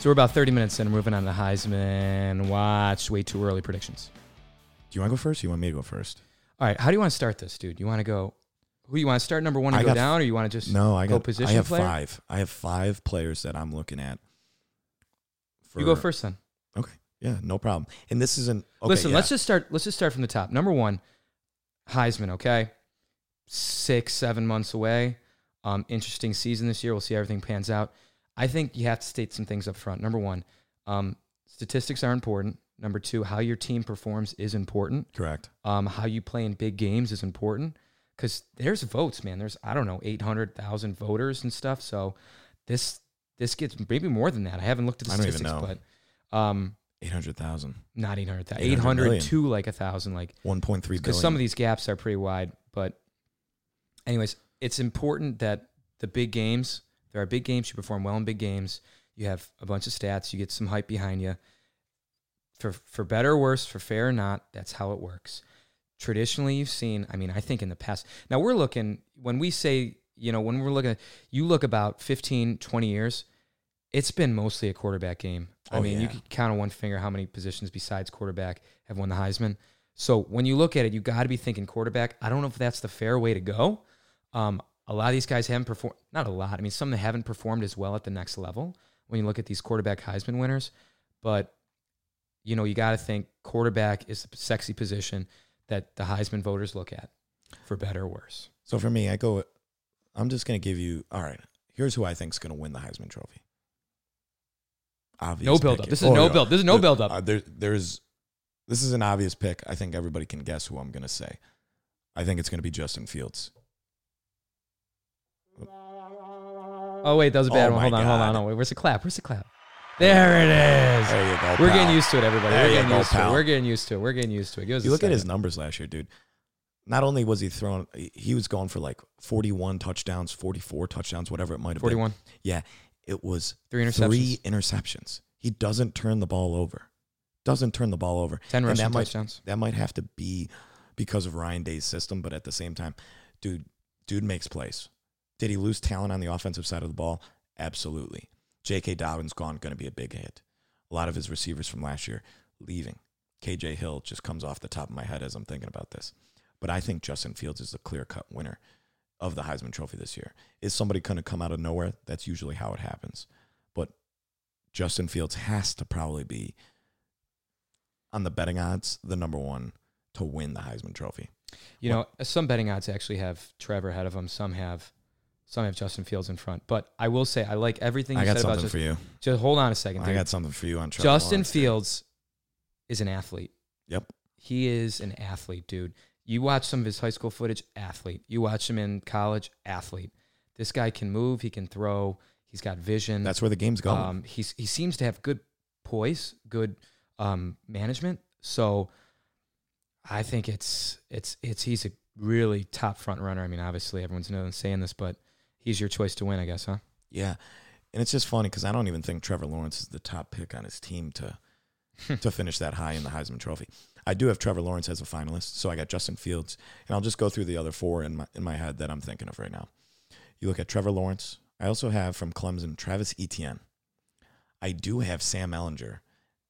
S3: So we're about 30 minutes in, moving on to Heisman. Watch way too early predictions.
S1: Do you want to go first? Or you want me to go first?
S3: All right, how do you want to start this, dude? You want to go? Who you want to start number one and
S1: I
S3: go
S1: got-
S3: down, or you want to just
S1: No, I
S3: go
S1: got.
S3: position
S1: I have
S3: player?
S1: five. I have five players that I'm looking at.
S3: you go first then?
S1: Yeah, no problem. And this isn't. Okay,
S3: Listen,
S1: yeah.
S3: let's just start. Let's just start from the top. Number one, Heisman. Okay, six, seven months away. Um, interesting season this year. We'll see how everything pans out. I think you have to state some things up front. Number one, um, statistics are important. Number two, how your team performs is important.
S1: correct.
S3: Um, how you play in big games is important because there's votes, man. There's I don't know eight hundred thousand voters and stuff. So this this gets maybe more than that. I haven't looked at the
S1: I don't even
S3: statistics, but um,
S1: Eight hundred thousand.
S3: not eight hundred thousand.
S1: 800
S3: Eight hundred to like a thousand, like
S1: One point three
S3: because some of these gaps are pretty wide. But anyways, it's important that the big games. There are big games. You perform well in big games. You have a bunch of stats. You get some hype behind you. For for better or worse, for fair or not, that's how it works. Traditionally, you've seen. I mean, I think in the past. Now we're looking when we say you know when we're looking. You look about 15, 20 years. It's been mostly a quarterback game. I
S1: Oh,
S3: mean, you can count on one finger how many positions besides quarterback have won the Heisman. So when you look at it, you got to be thinking quarterback. I don't know if that's the fair way to go. Um, a lot of these guys haven't performed, not a lot. I mean, some haven't performed as well at the next level when you look at these quarterback Heisman winners. But, you know, you got to think quarterback is a sexy position that the Heisman voters look at for better or worse.
S1: So for me, I go. I'm just going to give you. All right. Here's who I think is going to win the Heisman Trophy. Obvious
S3: No build up. This is
S1: Oh,
S3: no
S1: yeah.
S3: build. This is no
S1: There-
S3: build up.
S1: uh, there, there's. This is an obvious pick. I think everybody can guess who I'm going to say. I think it's going to be Justin Fields.
S3: Oh, wait, that was a bad
S1: Oh
S3: one. Hold on, hold on. Hold on. Wait, where's the clap? Where's the clap? There it is.
S1: There go.
S3: We're getting used to it, everybody.
S1: There
S3: We're getting
S1: go,
S3: used to it. We're getting used to it. We're getting used to it.
S1: You look at his numbers last year, dude. Not only was he throwing, he was going for like 41 touchdowns, 44 touchdowns, whatever it might have been.
S3: 41.
S1: Yeah, it was
S3: Three interceptions.
S1: three interceptions. He doesn't turn the ball over. Doesn't turn the ball over.
S3: 10
S1: And
S3: rushing
S1: that might,
S3: touchdowns.
S1: That might have to be because of Ryan Day's system, but at the same time, dude, dude makes plays. Did he lose talent on the offensive side of the ball? Absolutely. J.K. Dobbins gone, going to be a big hit. A lot of his receivers from last year leaving. KJ Hill just comes off the top of my head as I'm thinking about this. But I think Justin Fields is the clear cut winner of the Heisman Trophy this year. Is somebody going to come out of nowhere? That's usually how it happens. But Justin Fields has to probably be on the betting odds the number one to win the Heisman Trophy.
S3: You know, some betting odds actually have Trevor ahead of him. Some have, some have Justin Fields in front. But I will say, I like everything you
S1: I got
S3: said about
S1: something
S3: just,
S1: for you.
S3: just hold on a second.
S1: I got something for you on Trevor
S3: Justin
S1: Lawrence.
S3: Fields is an athlete.
S1: Yep.
S3: He is an athlete, dude. You watch some of his high school footage, athlete. You watch him in college, athlete. This guy can move. He can throw. He's got vision.
S1: That's where the game's going.
S3: Um, he's he seems to have good poise, good um, management. So I think it's it's it's he's a really top front runner. I mean, obviously everyone's known saying this, but he's your choice to win, I guess, huh?
S1: yeah. And it's just funny because I don't even think Trevor Lawrence is the top pick on his team to to finish that high in the Heisman Trophy. I do have Trevor Lawrence as a finalist, so I got Justin Fields, and I'll just go through the other four in my in my head that I'm thinking of right now. You look at Trevor Lawrence. I also have from Clemson Travis Etienne. I do have Sam Ehlinger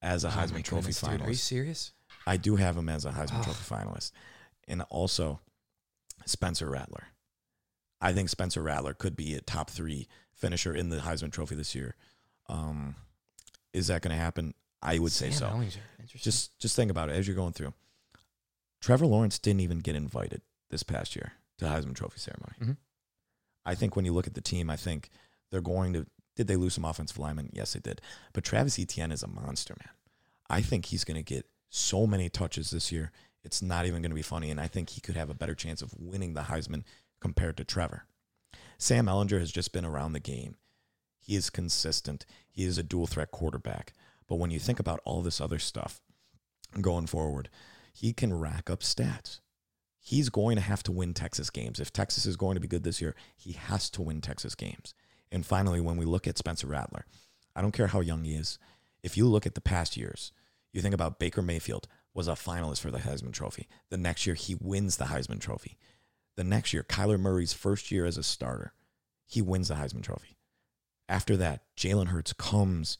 S1: as a
S3: Oh
S1: Heisman Trophy
S3: goodness, dude.
S1: finalist.
S3: Are you serious?
S1: I do have him as a Heisman
S3: Oh.
S1: Trophy finalist. And also Spencer Rattler. I think Spencer Rattler could be a top three finisher in the Heisman Trophy this year. Um, is that going to happen? I would say so.
S3: Ehlinger. Interesting.
S1: Just just think about it as you're going through. Trevor Lawrence didn't even get invited this past year to Heisman Trophy ceremony.
S3: Mhm.
S1: I think when you look at the team, I think they're going to. Did they lose some offensive linemen? Yes, they did. But Travis Etienne is a monster, man. I think he's going to get so many touches this year. It's not even going to be funny. And I think he could have a better chance of winning the Heisman compared to Trevor. Sam Ehlinger has just been around the game. He is consistent. He is a dual threat quarterback. But when you think about all this other stuff going forward, he can rack up stats. He's going to have to win Texas games. If Texas is going to be good this year, he has to win Texas games. And finally, when we look at Spencer Rattler, I don't care how young he is. If you look at the past years, you think about Baker Mayfield was a finalist for the Heisman Trophy. The next year, he wins the Heisman Trophy. The next year, Kyler Murray's first year as a starter, he wins the Heisman Trophy. After that, Jalen Hurts comes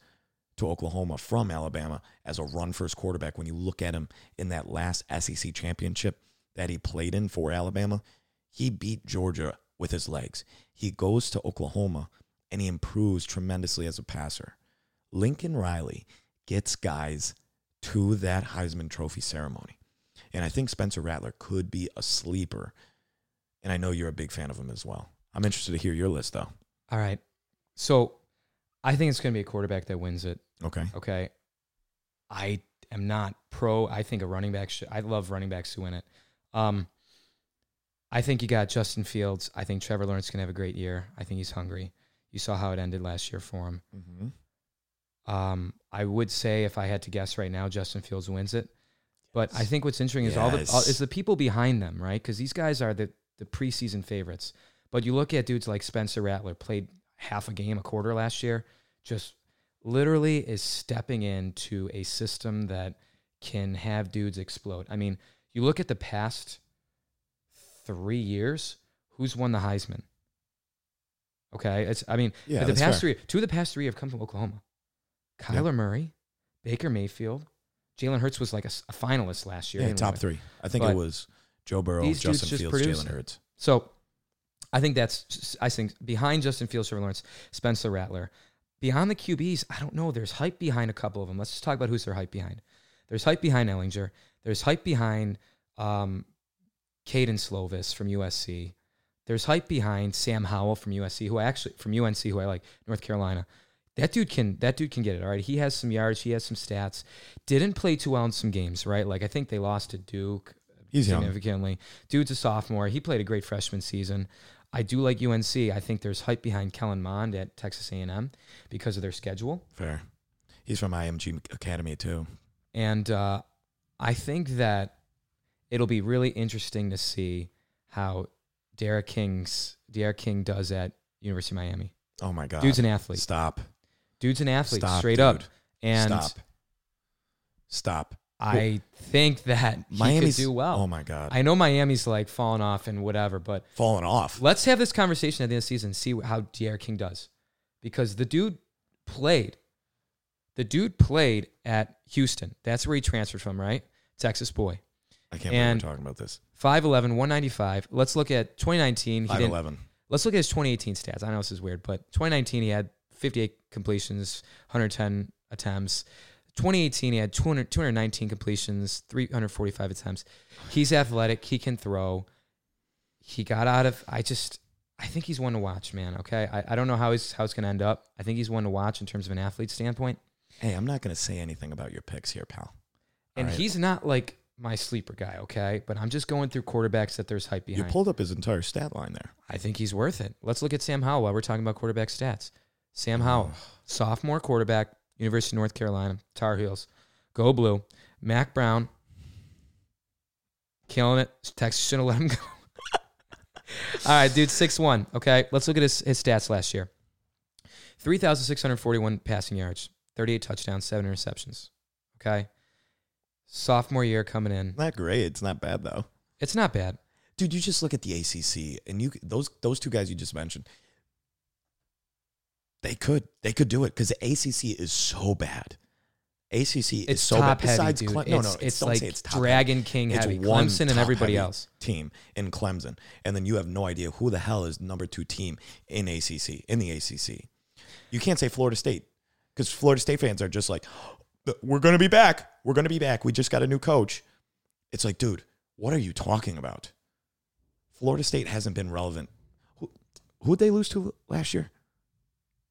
S1: to Oklahoma from Alabama as a run first quarterback. When you look at him in that last SEC championship that he played in for Alabama, he beat Georgia with his legs. He goes to Oklahoma and he improves tremendously as a passer. Lincoln Riley gets guys to that Heisman Trophy ceremony. And I think Spencer Rattler could be a sleeper. And I know you're a big fan of him as well. I'm interested to hear your list, though.
S3: All right. So I think it's going to be a quarterback that wins it.
S1: Okay.
S3: Okay. I am not pro. I think a running back should. I love running backs who win it. Um, I think you got Justin Fields. I think Trevor Lawrence can have a great year. I think he's hungry. You saw how it ended last year for him.
S1: Mm-hmm.
S3: Um, I would say if I had to guess right now, Justin Fields wins it. But I think what's interesting is all the all, is the people behind them, right? Because these guys are the the preseason favorites. But you look at dudes like Spencer Rattler, played half a game, a quarter last year, just literally is stepping into a system that can have dudes explode. I mean, you look at the past three years, who's won the Heisman? Okay, it's I mean,
S1: Yeah,
S3: the past
S1: fair.
S3: three, two of the past three have come from Oklahoma. Kyler Murray, Baker Mayfield, Jalen Hurts was like a finalist last year.
S1: Yeah, top
S3: win.
S1: three. I think
S3: But
S1: it was Joe Burrow, Justin
S3: just
S1: Fields, Jalen. Hurts.
S3: So I think that's I think behind Justin Fields, Trevor Lawrence, Spencer Rattler. Beyond the QBs, I don't know. There's hype behind a couple of them. Let's just talk about who's their hype behind. There's hype behind Ehlinger. There's hype behind um, Kedon Slovis from USC. There's hype behind Sam Howell from USC, who I actually from UNC, who I like, North Carolina. That dude can that dude can get it. All right, he has some yards, he has some stats. Didn't play too well in some games, right? Like I think they lost to Duke
S1: He's young.
S3: significantly. Dude's a sophomore. He played a great freshman season. I do like UNC. I think there's hype behind Kellen Mond at Texas A&M because of their schedule,
S1: Fair. He's from IMG Academy too.
S3: and uh, I think that it'll be really interesting to see how D'Eriq King's D'Eriq King does at University of Miami.
S1: Oh my God.
S3: Dude's an athlete.
S1: Stop.
S3: Dude's an athlete,
S1: Stop,
S3: straight
S1: dude.
S3: up. And
S1: Stop. Stop.
S3: I think that could do well.
S1: Oh my God.
S3: I know Miami's like falling off and whatever, but
S1: Falling off.
S3: Let's have this conversation at the end of the season see how D'Eriq King does. Because the dude played. The dude played at Houston. That's where he transferred from, right? Texas boy.
S1: I can't
S3: and-
S1: believe we're talking about this.
S3: 5'11, 195. Let's look at 2019. He
S1: Five
S3: didn't,
S1: eleven.
S3: let's look at his 2018 stats. I know this is weird, but 2019 he had 58 completions, 110 attempts. 2018 he had 200, 219 completions, 345 attempts. He's athletic. He can throw. He got out of. I just. I think he's one to watch, man. Okay, I, I don't know how he's how it's gonna end up. I think he's one to watch in terms of an athlete standpoint,
S1: Hey, I'm not going to say anything about your picks here, pal.
S3: and
S1: right.
S3: he's not like my sleeper guy. Okay, but I'm just going through quarterbacks that there's hype behind.
S1: You pulled up his entire stat line there.
S3: I think he's worth it. Let's look at Sam Howell while we're talking about quarterback stats. Sam Howell, sophomore quarterback, University of North Carolina, Tar Heels. Go blue. Mack Brown, killing it. Texas shouldn't have let him go. All right, dude, 6 1. Okay, let's look at his, his stats last year 3,641 passing yards, 38 touchdowns, 7 interceptions. Okay. Sophomore year coming in.
S1: Not great. It's not bad though.
S3: It's not bad.
S1: Dude, you just look at the ACC and you those those two guys you just mentioned. They could they could do it because the ACC is so bad. ACC is so
S3: top
S1: bad.
S3: heavy,
S1: Besides,
S3: dude.
S1: Cle-
S3: it's,
S1: no, no,
S3: it's
S1: don't
S3: like
S1: it's top heavy.
S3: Dragon King
S1: It's
S3: heavy.
S1: one
S3: Clemson and everybody else.
S1: team in Clemson, and then you have no idea who the hell is number two team in ACC in the ACC. You can't say Florida State because Florida State fans are just like, "We're going to be back. We're going to be back. We just got a new coach." It's like, dude, what are you talking about? Florida State hasn't been relevant. Who who'd they lose to last year?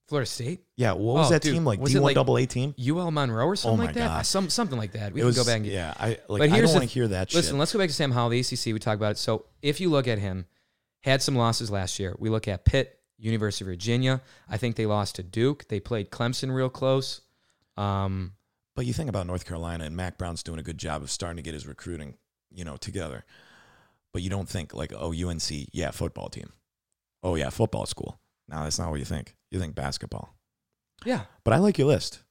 S3: Florida State,
S1: Yeah, what was
S3: Oh,
S1: that
S3: dude,
S1: team like?
S3: was
S1: D
S3: it
S1: one
S3: like-
S1: double A team.
S3: UL Monroe or something
S1: Oh my
S3: like that.
S1: God.
S3: Some something like that. We
S1: It
S3: can
S1: was
S3: go back and get
S1: yeah. I like. I don't
S3: the-
S1: want to hear that
S3: Listen,
S1: shit.
S3: let's go back to Sam Howell, the ACC. We talk about it. So if you look at him, had some losses last year. We look at Pitt, University of Virginia. I think they lost to Duke. They played Clemson real close. Um,
S1: But you think about North Carolina and Mack Brown's doing a good job of starting to get his recruiting, you know, together. But you don't think like, oh, UNC, yeah, football team. Oh yeah, football school. No, that's not what you think. You think basketball.
S3: yeah.
S1: But I like your list.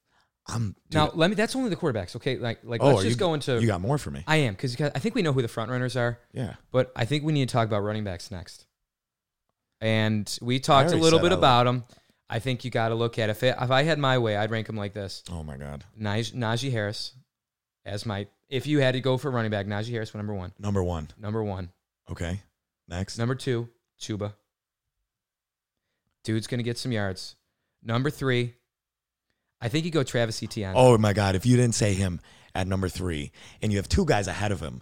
S1: I'm dude,
S3: now let me. That's only the quarterbacks. Okay, like like
S1: Oh,
S3: let's just
S1: you-
S3: go into.
S1: you got more for me.
S3: I am because I think we know who the front runners are,
S1: Yeah.
S3: but I think we need to talk about running backs next. And we talked a little bit
S1: I like-
S3: about them. I think you got to look at if it, if I had my way, I'd rank them like this:
S1: Oh my God.
S3: Naj, Najee Harris as my. If you had to go for running back, Najee Harris for number one.
S1: Number one.
S3: Number one.
S1: Okay. Next.
S3: Number two, Chuba. Dude's gonna get some yards. Number three, I think you go Travis Etienne.
S1: Oh my God. If you didn't say him at number three, and you have two guys ahead of him,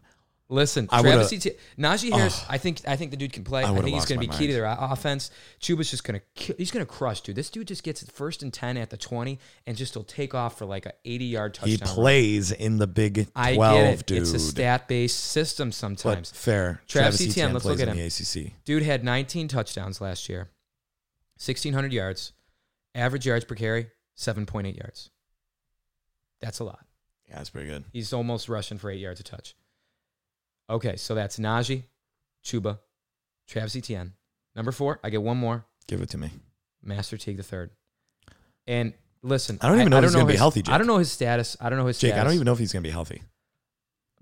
S3: Listen,
S1: I
S3: Travis Etienne, Najee Harris.
S1: Oh.
S3: I think I think the dude can play.
S1: I
S3: I, think he's going to be
S1: my
S3: key to their offense. Chuba's just going to he's going to crush, dude. This dude just gets first and ten at the twenty, and just will take off for like a eighty yard touchdown.
S1: he
S3: run.
S1: plays in the Big
S3: I
S1: Twelve,
S3: get it.
S1: dude.
S3: It's a stat based system
S1: But
S3: sometimes.
S1: fair.
S3: Travis
S1: Travis
S3: Etienne, let's
S1: plays
S3: look at
S1: in
S3: him.
S1: the ACC.
S3: Dude had 19 touchdowns last year, 1,600 yards, average yards per carry, 7.8 yards. That's a lot.
S1: Yeah, that's pretty good.
S3: He's almost rushing for eight yards a touch. Okay, so that's Najee, Chuba, Travis Etienne. Number four, I get one more,
S1: Give it to me.
S3: Master Teague the third. And listen,
S1: I don't even know if he's gonna be
S3: his-
S1: healthy,
S3: I don't know his status. I don't know his
S1: Jake,
S3: status.
S1: I don't even know if he's going to be healthy.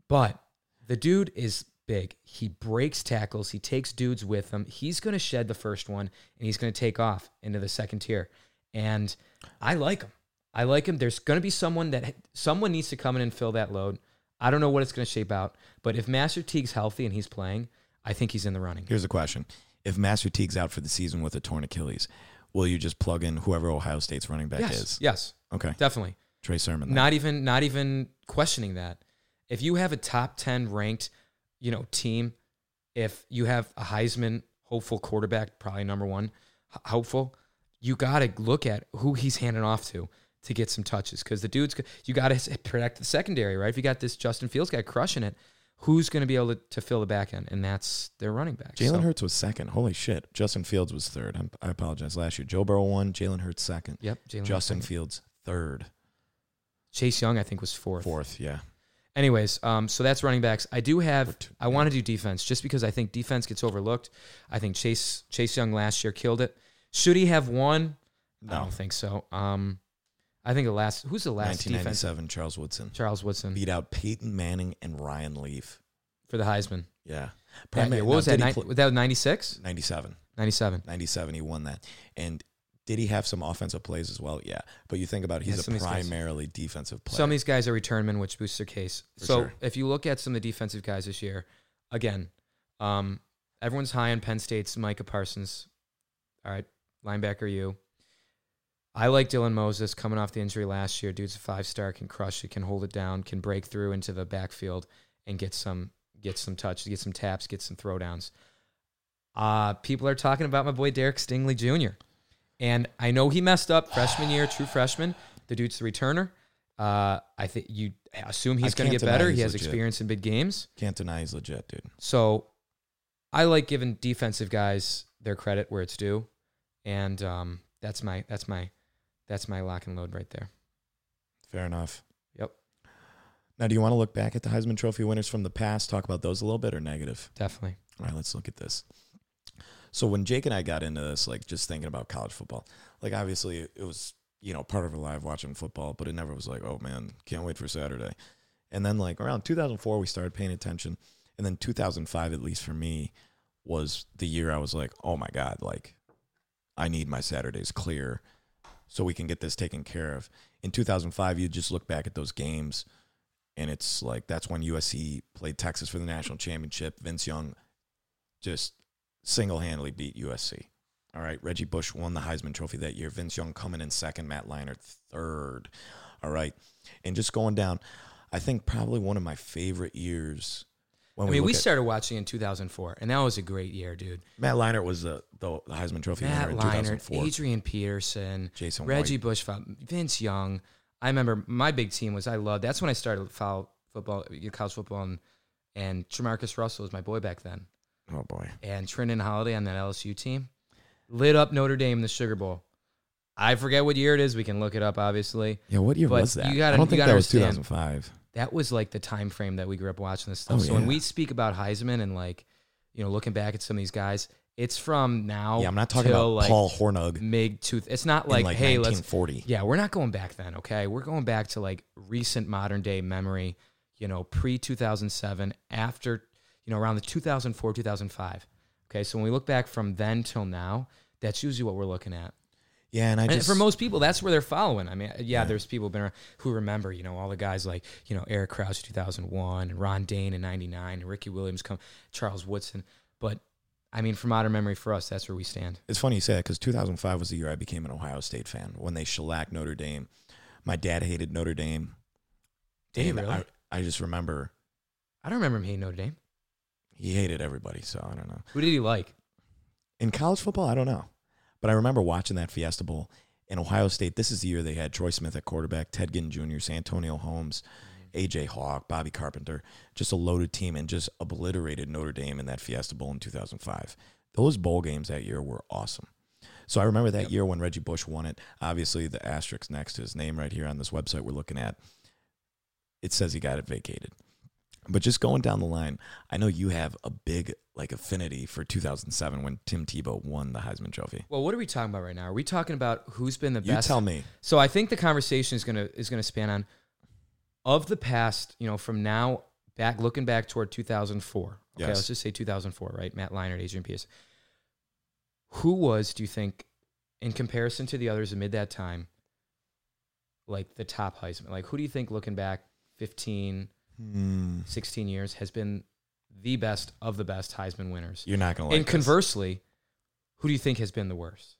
S3: But the dude is big. He breaks tackles. He takes dudes with him. He's going to shed the first one and he's going to take off into the second tier. And I like him. I like him. There's going to be someone that someone needs to come in and fill that load. I don't know what it's going to shape out, but if Master Teague's healthy and he's playing, I think he's in the running.
S1: Here's a question: If Master Teague's out for the season with a torn Achilles, will you just plug in whoever Ohio State's running back
S3: yes,
S1: is?
S3: yes,
S1: Okay,
S3: definitely.
S1: Trey Sermon. then.
S3: Not even not even questioning that. If you have a top 10 ranked, you know, team, if you have a Heisman hopeful quarterback, probably number 1 hopeful, you got to look at who he's handing off to to get some touches cuz the dude's you got to protect the secondary, right? If you got this Justin Fields guy crushing it, who's going to be able to, to fill the back end? And that's their running back.
S1: Jalen
S3: So,
S1: Hurts was second. Holy shit! Justin Fields was third. I'm, I apologize. Last year, Joe Burrow won. Jalen Hurts second.
S3: Yep, Jalen
S1: Justin
S3: Hurts.
S1: Fields third.
S3: Chase Young I think was 4th.
S1: Fourth. Yeah.
S3: Anyways, um, so that's running backs. I do have. I want to do defense just because I think defense gets overlooked. I think Chase Chase Young last year killed it. Should he have won? I don't think so. Um, I think the last. Who's the last defense?
S1: 1997. Charles Woodson
S3: Charles Woodson
S1: beat out Peyton Manning and Ryan Leaf.
S3: for the Heisman.
S1: Yeah.
S3: That
S1: Peyton-
S3: year.
S1: now,
S3: What was that?
S1: he
S3: was that 96?
S1: 97.
S3: 97.
S1: 97. He won that. And did he have some offensive plays as well? Yeah. But you think about it,
S3: Yeah,
S1: he's
S3: some
S1: a
S3: of these guys-
S1: primarily defensive player.
S3: Some of these guys are return men, which boosts their case.
S1: For
S3: so
S1: sure.
S3: if you look at some of the defensive guys this year, again, um, everyone's high on Penn State's Micah Parsons. All right, linebacker, you. I like Dylan Moses coming off the injury last year. Dude's a five star, can crush it, can hold it down, can break through into the backfield and get some get some touches, get some taps, get some throwdowns. Uh, people are talking about my boy Derek Stingley Jr. And I know he messed up freshman year, true freshman. The dude's the returner. Uh, I think you assume he's going to get better. He has
S1: legit.
S3: experience in big games.
S1: Can't deny he's legit, dude.
S3: So I like giving defensive guys their credit where it's due. And um, that's my that's my that's my lock and load right there.
S1: Fair enough.
S3: Yep.
S1: Now, do you want to look back at the Heisman Trophy winners from the past, talk about those a little bit, or negative?
S3: Definitely.
S1: All right, let's look at this. So when Jake and I got into this, like just thinking about college football, like obviously it was you know, part of our life watching football, but it never was like, oh man, can't wait for Saturday. And then like around 2004, we started paying attention, and then 2005, at least for me, was the year I was like, oh my god, like I need my Saturdays clear so we can get this taken care of. In 2005, you just look back at those games, and it's like that's when USC played Texas for the national championship. Vince Young just single handedly beat USC. All right, Reggie Bush won the Heisman Trophy that year. Vince Young coming in second, Matt Leinart third. All right, and just going down, I think probably one of my favorite years. When
S3: I mean, we started watching in 2004, and that was a great year, dude.
S1: Matt Leinart was the, the Heisman Trophy
S3: Matt
S1: winner in
S3: Leinart,
S1: 2004.
S3: Adrian Peterson,
S1: Jason
S3: Reggie
S1: White.
S3: Bush, Vince Young. I remember my big team was I loved. That's when I started to football, college football, and and JaMarcus Russell was my boy back then,
S1: Oh boy,
S3: and Trindon Holliday on that LSU team lit up Notre Dame in the Sugar Bowl. I forget what year it is. We can look it up, obviously.
S1: yeah. What year
S3: But
S1: was that?
S3: you gotta-
S1: I don't think that was 2005.
S3: That was like the time frame that we grew up watching this stuff.
S1: Oh,
S3: so when we speak about Heisman and like, you know, looking back at some of these guys, it's from now.
S1: Yeah, I'm not talking about
S3: like
S1: Paul Hornung
S3: Mig tooth. It's not like,
S1: like
S3: hey, let's
S1: 1940.
S3: Yeah, we're not going back then, okay? We're going back to like recent modern day memory, you know, pre 2007, after, you know, around the 2004, 2005. Okay, so when we look back from then till now, that's usually what we're looking at.
S1: Yeah, and I
S3: And
S1: just
S3: for most people, that's where they're following. I mean, yeah, there's people been around who remember, you know, all the guys like, you know, Eric Crouch 2001 and Ron Dayne in 99 and Ricky Williams come, Charles Woodson. But I mean, for modern memory for us, that's where we stand.
S1: It's funny you say that because 2005 was the year I became an Ohio State fan when they shellacked Notre Dame. My dad hated Notre Dame.
S3: Did he really?
S1: I, I just remember
S3: I don't remember him hating Notre Dame.
S1: He hated everybody. So I don't know.
S3: Who did he like?
S1: In college football, I don't know. But I remember watching that Fiesta Bowl in Ohio State. This is the year they had Troy Smith at quarterback, Ted Ginn Jr., Santonio Holmes, mm-hmm. AJ Hawk, Bobby Carpenter. Just a loaded team and just obliterated Notre Dame in that Fiesta Bowl in 2005. Those bowl games that year were awesome. So I remember that year when Reggie Bush won it. Obviously, the asterisk next to his name right here on this website we're looking at, it says he got it vacated. But just going down the line, I know you have a big like affinity for 2007 when Tim Tebow won the Heisman Trophy.
S3: Well, what are we talking about right now? Are we talking about who's been the
S1: You
S3: best?
S1: tell me.
S3: So I think the conversation is gonna is gonna span on of the past, you know, from now back looking back toward 2004. Okay,
S1: Yes.
S3: let's just say 2004, right? Matt Leinart, Adrian Peterson. Who was, do you think, in comparison to the others amid that time, like the top Heisman? Like, who do you think, looking back 15,
S1: Hmm,
S3: 16 years, has been the best of the best Heisman winners?
S1: you're not gonna like
S3: and
S1: this.
S3: conversely, who do you think has been the worst?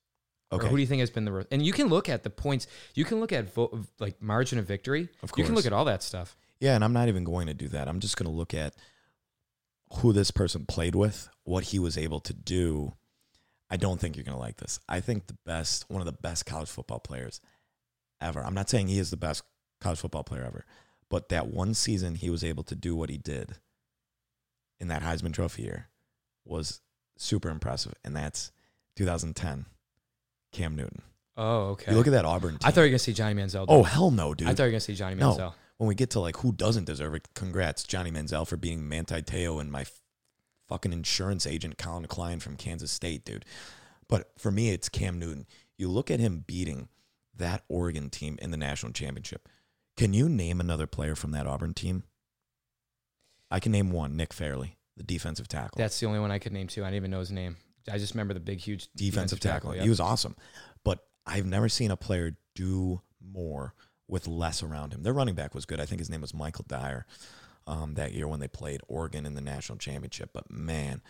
S1: Okay.
S3: Or who do you think has been the worst? And you can look at the points. You can look at vo- like margin of victory.
S1: Of course.
S3: You can look at all that stuff.
S1: Yeah, and I'm not even going to do that. I'm just going to look at who this person played with, what he was able to do. I don't think you're going to like this. I think the best, one of the best college football players ever. I'm not saying he is the best college football player ever, but that one season he was able to do what he did in that Heisman Trophy year was super impressive, and that's 2010 Cam Newton.
S3: Oh, okay.
S1: You look at that Auburn team.
S3: I thought you were gonna see Johnny Manziel.
S1: oh hell no, dude!
S3: I thought you were gonna see Johnny
S1: No.
S3: Manziel.
S1: when we get to like who doesn't deserve it, congrats, Johnny Manziel for being Manti Te'o and my fucking insurance agent Collin Klein from Kansas State, dude. But for me, it's Cam Newton. You look at him beating that Oregon team in the national championship. Can you name another player from that Auburn team? I can name one, Nick Fairley, the defensive tackle.
S3: That's the only one I could name too. I didn't even know his name. I just remember the big, huge
S1: defensive tackle.
S3: yep.
S1: He was awesome. But I've never seen a player do more with less around him. Their running back was good. I think his name was Michael Dyer um, that year when they played Oregon in the national championship. But man,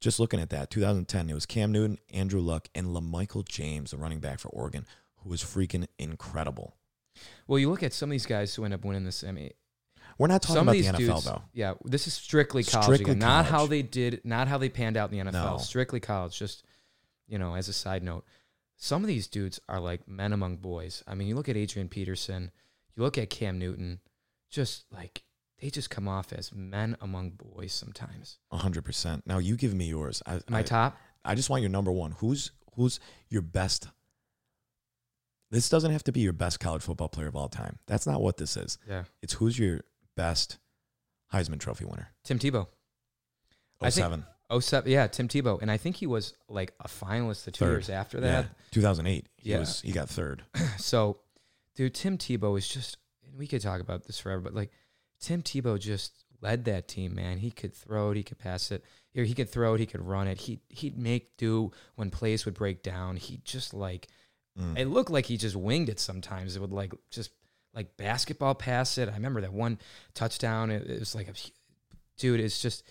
S1: just looking at that, 2010, it was Cam Newton, Andrew Luck, and LaMichael James, the running back for Oregon, who was freaking incredible.
S3: Well, you look at some of these guys who end up winning this. I mean,
S1: We're not talking
S3: some
S1: about
S3: of
S1: the
S3: these
S1: NFL
S3: dudes.
S1: though.
S3: Yeah, this is strictly college.
S1: Strictly
S3: again. Not how they did. Not how they panned out in the NFL.
S1: No.
S3: Strictly college. Just you know, as a side note, some of these dudes are like men among boys. I mean, you look at Adrian Peterson. You look at Cam Newton. Just like they just come off as men among boys sometimes.
S1: 100%. Now you give me yours. I,
S3: My
S1: I,
S3: top.
S1: I just want your number one. Who's who's your best? This doesn't have to be your best college football player of all time. That's not what this is.
S3: Yeah,
S1: It's who's your best Heisman Trophy winner.
S3: Tim Tebow. I think-
S1: 07.
S3: Oh seven, yeah, Tim Tebow, and I think he was like a finalist the two
S1: Third.
S3: years after
S1: Yeah,
S3: that.
S1: 2008. He
S3: Yeah.
S1: was he got third.
S3: So, dude, Tim Tebow is just. And we could talk about this forever, but like, Tim Tebow just led that team. Man, he could throw it, he could pass it. Here, he could throw it, he could run it. He he'd make do when plays would break down. He just like
S1: Mm.
S3: it looked like he just winged it sometimes. It would like just like basketball pass it. I remember that one touchdown. It, it was like a dude. It's just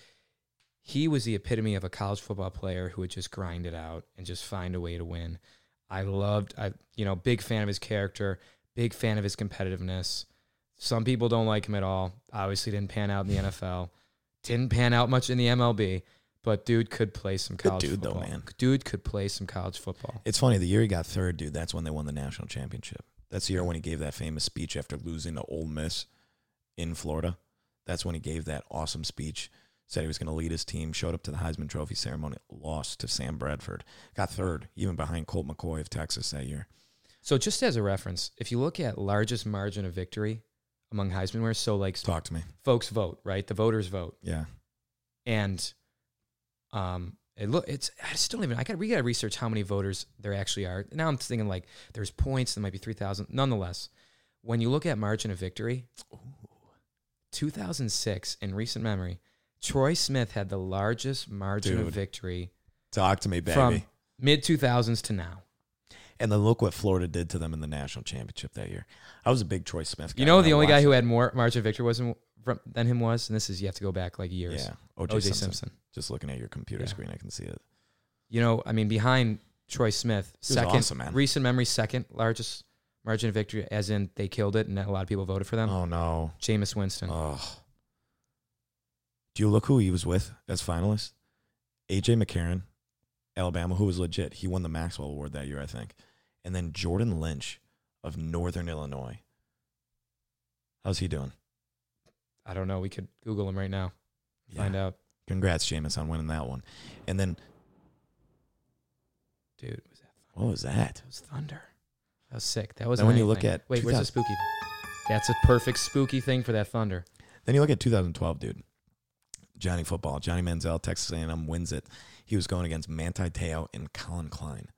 S3: he was the epitome of a college football player who would just grind it out and just find a way to win. I loved, I you know, big fan of his character, big fan of his competitiveness. Some people don't like him at all. Obviously, didn't pan out in the NFL, didn't pan out much in the MLB. But dude could play some college
S1: dude, though,
S3: football.
S1: man.
S3: Dude could play some college football.
S1: It's funny. The year he got third, dude, that's when they won the national championship. That's the year when he gave that famous speech after losing to Ole Miss in Florida. That's when he gave that awesome speech. Said he was going to lead his team. Showed up to the Heisman Trophy ceremony. Lost to Sam Bradford. Got third, even behind Colt McCoy of Texas that year.
S3: So just as a reference, if you look at largest margin of victory among Heisman winners, so like
S1: Talk to me.
S3: folks vote, right? The voters vote,
S1: Yeah.
S3: and um, it look it's I just don't even I got we got to research how many voters there actually are. Now I'm thinking like there's points, there might be three thousand. Nonetheless, when you look at margin of victory, 2006 in recent memory, Troy Smith had the largest margin of victory
S1: Talk to me, baby.
S3: from mid 2000s to now.
S1: and then look what Florida did to them in the national championship that year. I was a big Troy Smith guy.
S3: You know, the only guy who had more margin of victory wasn't from, than him was, and this is you have to go back like years.
S1: Yeah. OJ, Simpson.
S3: Simpson.
S1: Just looking at your computer
S3: Yeah.
S1: screen, I can see it.
S3: You know, I mean, behind Troy Smith, second
S1: awesome,
S3: recent memory, second largest margin of victory, as in they killed it, and a lot of people voted for them.
S1: Oh no.
S3: Jameis Winston.
S1: Oh. Do you look who he was with as finalist? AJ McCarron, Alabama, who was legit. He won the Maxwell Award that year, I think. And then Jordan Lynch of Northern Illinois. How's he doing?
S3: I don't know. We could Google him right now.
S1: Yeah.
S3: Find out,
S1: Congrats, Jameis, on winning that one. And then
S3: dude. Was that,
S1: what was that?
S3: that was thunder. That was sick. That was.
S1: Then when you look at
S3: wait, where's the spooky? That's a perfect spooky thing for that thunder.
S1: Then you look at 2012, dude. Johnny football. Johnny Manziel, Texas A&M wins it. He was going against Manti Te'o and Collin Klein.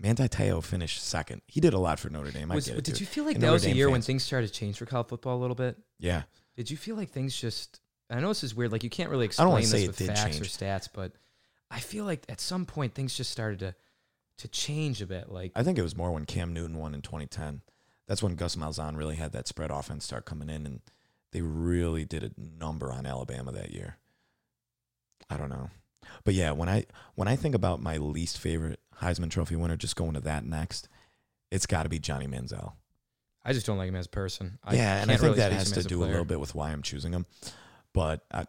S1: Manti Te'o finished second. He did a lot for Notre Dame. I
S3: Was,
S1: get it,
S3: did
S1: dude.
S3: you feel like
S1: And
S3: that
S1: Notre
S3: was a
S1: Dame
S3: year when things started to change for college football a little bit?
S1: Yeah.
S3: Did you feel like things just? I know this is weird. Like you can't really explain this with facts
S1: change.
S3: or stats, but I feel like at some point things just started to to change a bit. Like
S1: I think it was more when Cam Newton won in 2010. That's when Gus Malzahn really had that spread offense start coming in, and they really did a number on Alabama that year. I don't know, but yeah, when I when I think about my least favorite Heisman Trophy winner, just going to that next, it's got to be Johnny Manziel.
S3: I just don't like him as a person. I
S1: yeah, and I think
S3: really
S1: that has to do a
S3: player.
S1: little bit with why I'm choosing him. But I,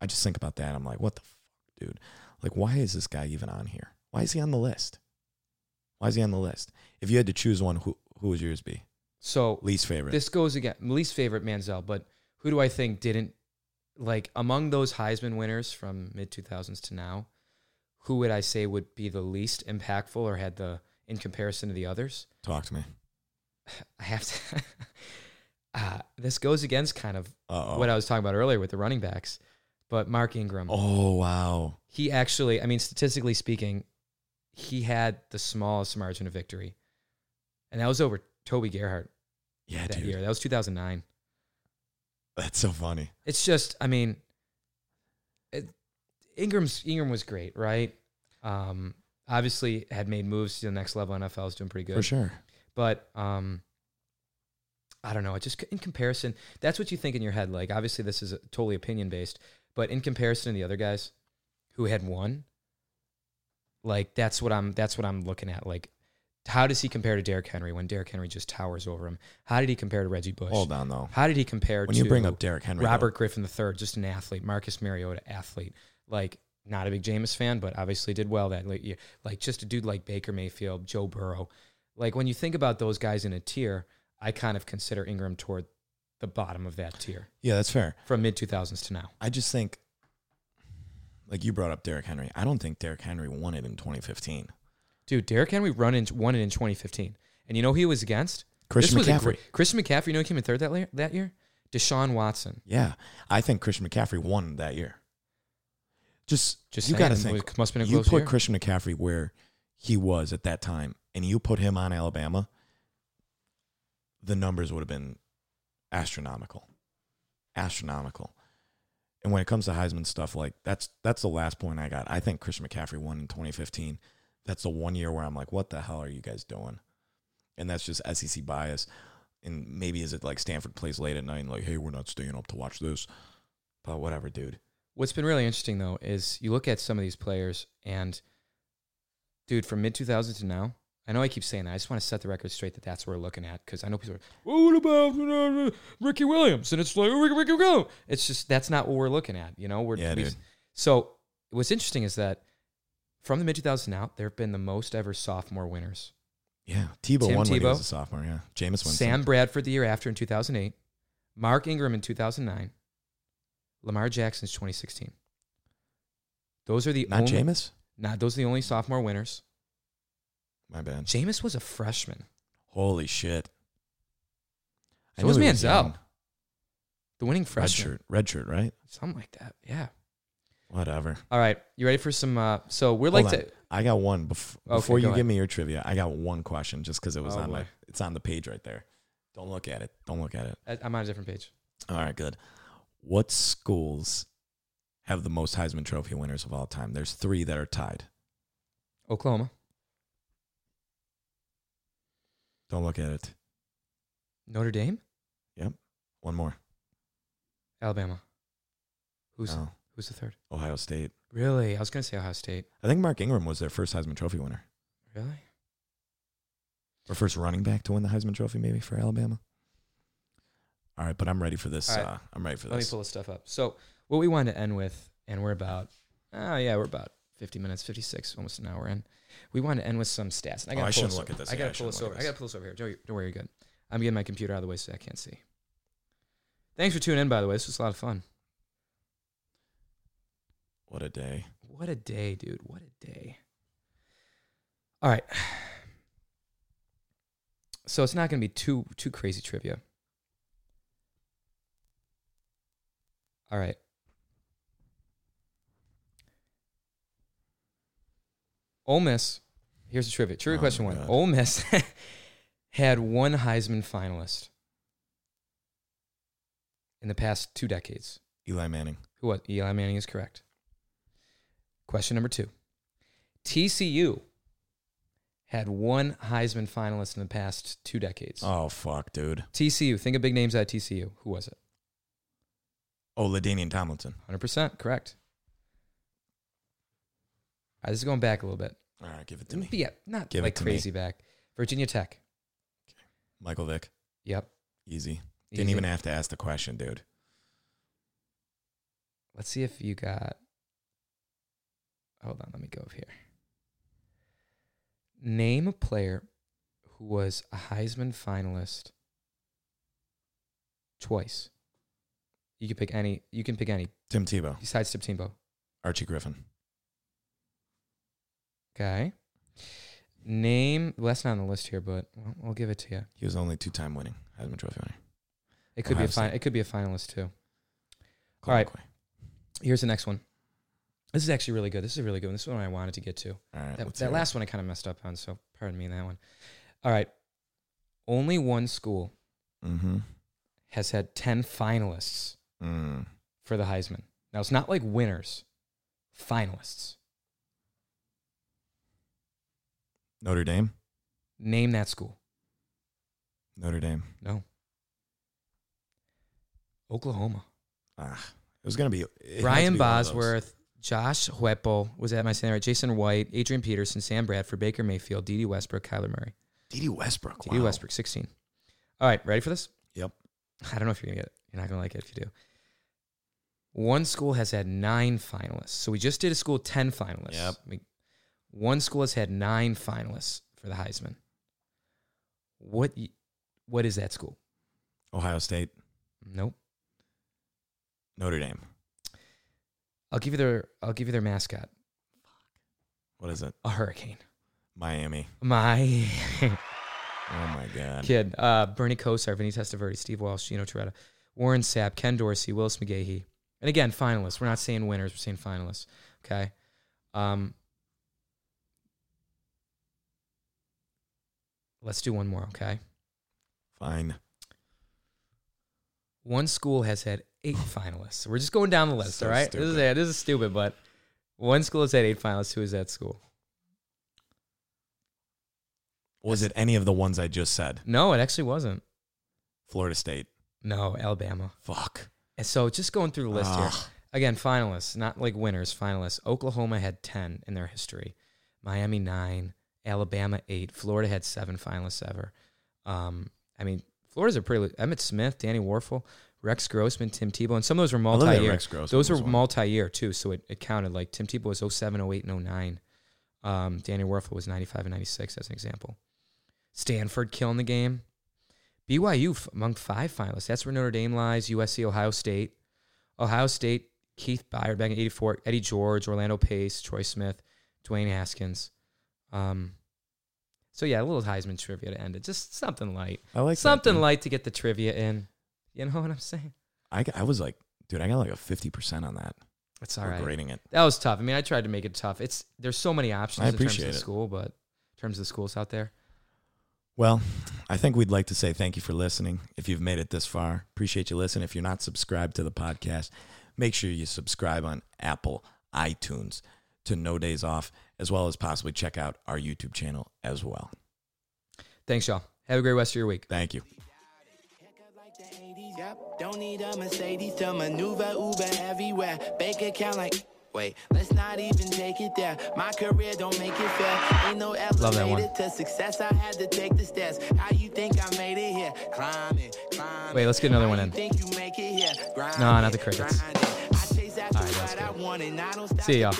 S1: I just think about that. I'm like, what the fuck, dude? Like, why is this guy even on here? Why is he on the list? Why is he on the list? If you had to choose one, who who would yours be?
S3: So
S1: Least favorite.
S3: this goes again. Least favorite Manziel, but who do I think didn't like among those Heisman winners from mid two thousands to now? Who would I say would be the least impactful or had the in comparison to the others?
S1: Talk to me.
S3: I have to. uh, this goes against kind of
S1: Uh
S3: what. I was talking about earlier with the running backs, but Mark Ingram,
S1: Oh wow.
S3: he actually, I mean, statistically speaking, he had the smallest margin of victory, and that was over Toby Gerhart
S1: Yeah,
S3: that
S1: dude.
S3: year. That was 2009.
S1: That's so funny.
S3: It's just, I mean, it, Ingram's Ingram was great, right? Um, obviously, had made moves to the next level. NFL is doing pretty good.
S1: For sure.
S3: but um i don't know it just in comparison that's what you think in your head like obviously this is totally opinion based but in comparison to the other guys who had won like that's what i'm that's what i'm looking at like how does he compare to Derrick Henry when Derrick Henry just towers over him? How did he compare to Reggie Bush?
S1: Hold on though.
S3: How did he compare
S1: When
S3: to
S1: you bring up Derrick Henry, though,
S3: Robert Griffin III, just an athlete, Marcus Mariota, athlete. Like, not a big Jameis fan, but obviously did well that late year. Like, just a dude like Baker Mayfield, Joe Burrow. Like, when you think about those guys in a tier, I kind of consider Ingram toward the bottom of that tier
S1: yeah, that's fair.
S3: from mid 2000s to now.
S1: I just think, like you brought up Derrick Henry. I don't think Derrick Henry won it in 2015.
S3: Dude, Derrick Henry run in, won it in 2015. And you know who he was against?
S1: Christian
S3: this
S1: McCaffrey.
S3: Great, Christian McCaffrey, you know who came in third that, la- that year? Deshaun Watson.
S1: Yeah, I think Christian McCaffrey won that year. Just,
S3: Just
S1: you got to think.
S3: must have been a
S1: you put
S3: year.
S1: Christian McCaffrey where he was at that time, and you put him on Alabama, the numbers would have been astronomical, astronomical. And when it comes to Heisman stuff, like that's that's the last point I got. I think Christian McCaffrey won in 2015. That's the one year where I'm like, what the hell are you guys doing? And that's just SEC bias. And maybe is it like Stanford plays late at night and like, hey, we're not staying up to watch this. But whatever, dude.
S3: What's been really interesting though is you look at some of these players and, dude, from mid 2000s to now, I know I keep saying that. I just want to set the record straight that that's what we're looking at because I know people are, well, what about uh, Ricky Williams? And it's like, oh, Ricky, Ricky, go. It's just that's not what we're looking at. You know, we're
S1: Yeah,
S3: we-
S1: dude.
S3: So what's interesting is that from the mid 2000s now, there have been the most ever sophomore winners.
S1: Yeah, Tebow
S3: Tim
S1: won when he was a sophomore. Yeah, Jameis Winston.
S3: Sam Bradford the year after in 2008, Mark Ingram in 2009, Lamar Jackson's 2016. Those are the
S1: not
S3: only,
S1: Jameis.
S3: Not those are the only sophomore winners.
S1: My bad.
S3: Jameis was a freshman.
S1: Holy shit. I
S3: So was
S1: knew he was
S3: Manziel. The winning freshman.
S1: Red shirt, red shirt, right?
S3: Something like that. Yeah.
S1: Whatever.
S3: All right. You ready for some uh so we're
S1: Hold
S3: like
S1: on.
S3: to
S1: I got one bef-
S3: Okay,
S1: before you
S3: ahead.
S1: give me your trivia. I got one question just because it was
S3: Oh,
S1: on my. It's on the page right there. Don't look at it. Don't look at it.
S3: I'm on a different page.
S1: All right, good. What schools have the most Heisman Trophy winners of all time? There's three that are tied.
S3: Oklahoma,
S1: Don't look at it.
S3: Notre Dame, Yep.
S1: One more.
S3: Alabama. Who's
S1: No,
S3: who's the third?
S1: Ohio State.
S3: Really? I was gonna say Ohio State.
S1: I think Mark Ingram was their first Heisman Trophy winner,
S3: Really?
S1: or first running back to win the Heisman Trophy, maybe for Alabama. All right, but I'm ready for this.
S3: All right.
S1: Uh, I'm ready for this.
S3: Let me pull this stuff up. So what we wanted to end with, and we're about oh yeah, we're about 50 minutes, 56, almost an hour in. We wanted to end with some stats. And I
S1: Oh,
S3: gotta
S1: I shouldn't look
S3: over.
S1: at this.
S3: I gotta
S1: I
S3: pull this over. I gotta pull this over here. Don't, don't worry, you're good. I'm getting my computer out of the way so I can't see. Thanks for tuning in, by the way. This was a lot of fun.
S1: What a day.
S3: What a day, dude. What a day. All right. So it's not going to be too too crazy trivia. All right. Ole Miss. Here's the trivia. Trivia
S1: Oh
S3: question one.
S1: God.
S3: Ole Miss had one Heisman finalist in the past two decades.
S1: Eli Manning.
S3: Who was Eli Manning is correct. Question number two. TCU had one Heisman finalist in the past two decades.
S1: Oh fuck, dude.
S3: TCU, think of big names at TCU. Who was it?
S1: Oh, LaDainian Tomlinson.
S3: 100% correct. All right, this is going back a little bit.
S1: All right, give it to me.
S3: Yeah, not
S1: Give
S3: like
S1: to me.
S3: crazy back. Virginia Tech.
S1: Michael Vick.
S3: Yep.
S1: Easy. Didn't
S3: Easy.
S1: even have to ask the question, dude.
S3: Let's see if you got. Hold on, let me go over here. Name a player who was a Heisman finalist twice. You can pick any. You can pick any
S1: Tim Tebow.
S3: besides Tim Tebow.
S1: Archie Griffin.
S3: Okay. Name. Well, that's not on the list here, but well, I'll give it to you.
S1: He was only two-time winning Heisman Trophy winner.
S3: It could
S1: Ohio
S3: be a fin- It could be a finalist too.
S1: Colt
S3: All right.
S1: McCoy.
S3: Here's the next one. This is actually really good. This is a really good one. This is one I wanted to get to.
S1: All right.
S3: That, that last one I kind of messed up on, so pardon me that one. All right. Only one school
S1: Mm-hmm.
S3: has had 10 finalists
S1: Mm.
S3: for the Heisman. Now, it's not like winners, finalists.
S1: Notre Dame.
S3: Name that school.
S1: Notre Dame.
S3: No. Oklahoma.
S1: Ah, it was gonna be it had to be those.
S3: Bosworth, Josh Heupel, was at my center. right? Jason White, Adrian Peterson, Sam Bradford, Baker Mayfield, Dede Westbrook, Kyler Murray.
S1: Dede Westbrook.
S3: Dede
S1: wow.
S3: Westbrook, 16. All right, ready for this?
S1: Yep.
S3: I don't know if you're going to get it. You're not going to like it if you do. One school has had nine finalists. So we just did a school 10 finalists.
S1: Yep.
S3: We- one school has had nine finalists for the Heisman. What what is that school?
S1: Ohio State.
S3: Nope.
S1: Notre Dame.
S3: I'll give you their I'll give you their mascot.
S1: What is it?
S3: A hurricane.
S1: Miami.
S3: My
S1: Oh my god.
S3: kid. Uh, Bernie Kosar, Vinny Testaverde, Steve Walsh, Gino Torretta, Warren Sapp, Ken Dorsey, Willis McGahee. And again, finalists. We're not saying winners, we're saying finalists. Okay. Um, let's do one more. Okay.
S1: Fine.
S3: One school has had eight finalists. We're just going down the list.
S1: So
S3: all right. This is
S1: stupid.
S3: this is stupid, but one school has had eight finalists. Who is that school?
S1: Was it any of the ones I just said?
S3: No, it actually wasn't.
S1: Florida State.
S3: No, Alabama.
S1: Fuck.
S3: And so just going through the list here. Again, finalists, not like winners, finalists. Oklahoma had 10 in their history. Miami 9, Alabama 8, Florida had 7 finalists ever. Um, I mean, Florida's a pretty Emmitt Smith, Danny Wuerffel, Rex Grossman, Tim Tebow, and some of those were
S1: I look at
S3: multi-year.
S1: Rex Grossman
S3: Those were multi-year too, so it, it counted. Like Tim Tebow was 07, 08, and 09. Um, Danny Wuerffel was 95 and 96 as an example. Stanford killing the game. BYU f- among five finalists. That's where Notre Dame lies. USC, Ohio State. Ohio State, Keith Byars back in 84, Eddie George, Orlando Pace, Troy Smith, Dwayne Haskins. Um, so yeah, a little Heisman trivia to end it. Just something light.
S1: I like
S3: something light to get the trivia in. You know what I'm saying?
S1: I, I was like, dude, I got like a 50% on that.
S3: It's all right.
S1: grading it.
S3: That was tough. I mean, I tried to make it tough. It's there's so many options
S1: I
S3: in terms of the
S1: it.
S3: school, but in terms of the schools out there.
S1: Well, I think we'd like to say thank you for listening. If you've made it this far, appreciate you listening. If you're not subscribed to the podcast, make sure you subscribe on Apple, iTunes to No Days Off, as well as possibly check out our YouTube channel as well.
S3: Thanks, y'all. Have a great rest of your week.
S1: Thank you.
S2: Yep. Don't need a Mercedes to maneuver Uber everywhere. Bank account like. Wait, let's not even take it there. My career don't make it fair. Ain't no elevator to success. I had to take the stairs. How you think I made it here? Climbing, climbing.
S3: Wait, let's get another one in.
S2: Think you make it here?
S3: No, not the crickets.
S2: Grinding. I chase after
S3: right,
S2: what I want and I don't stop
S3: See y'all.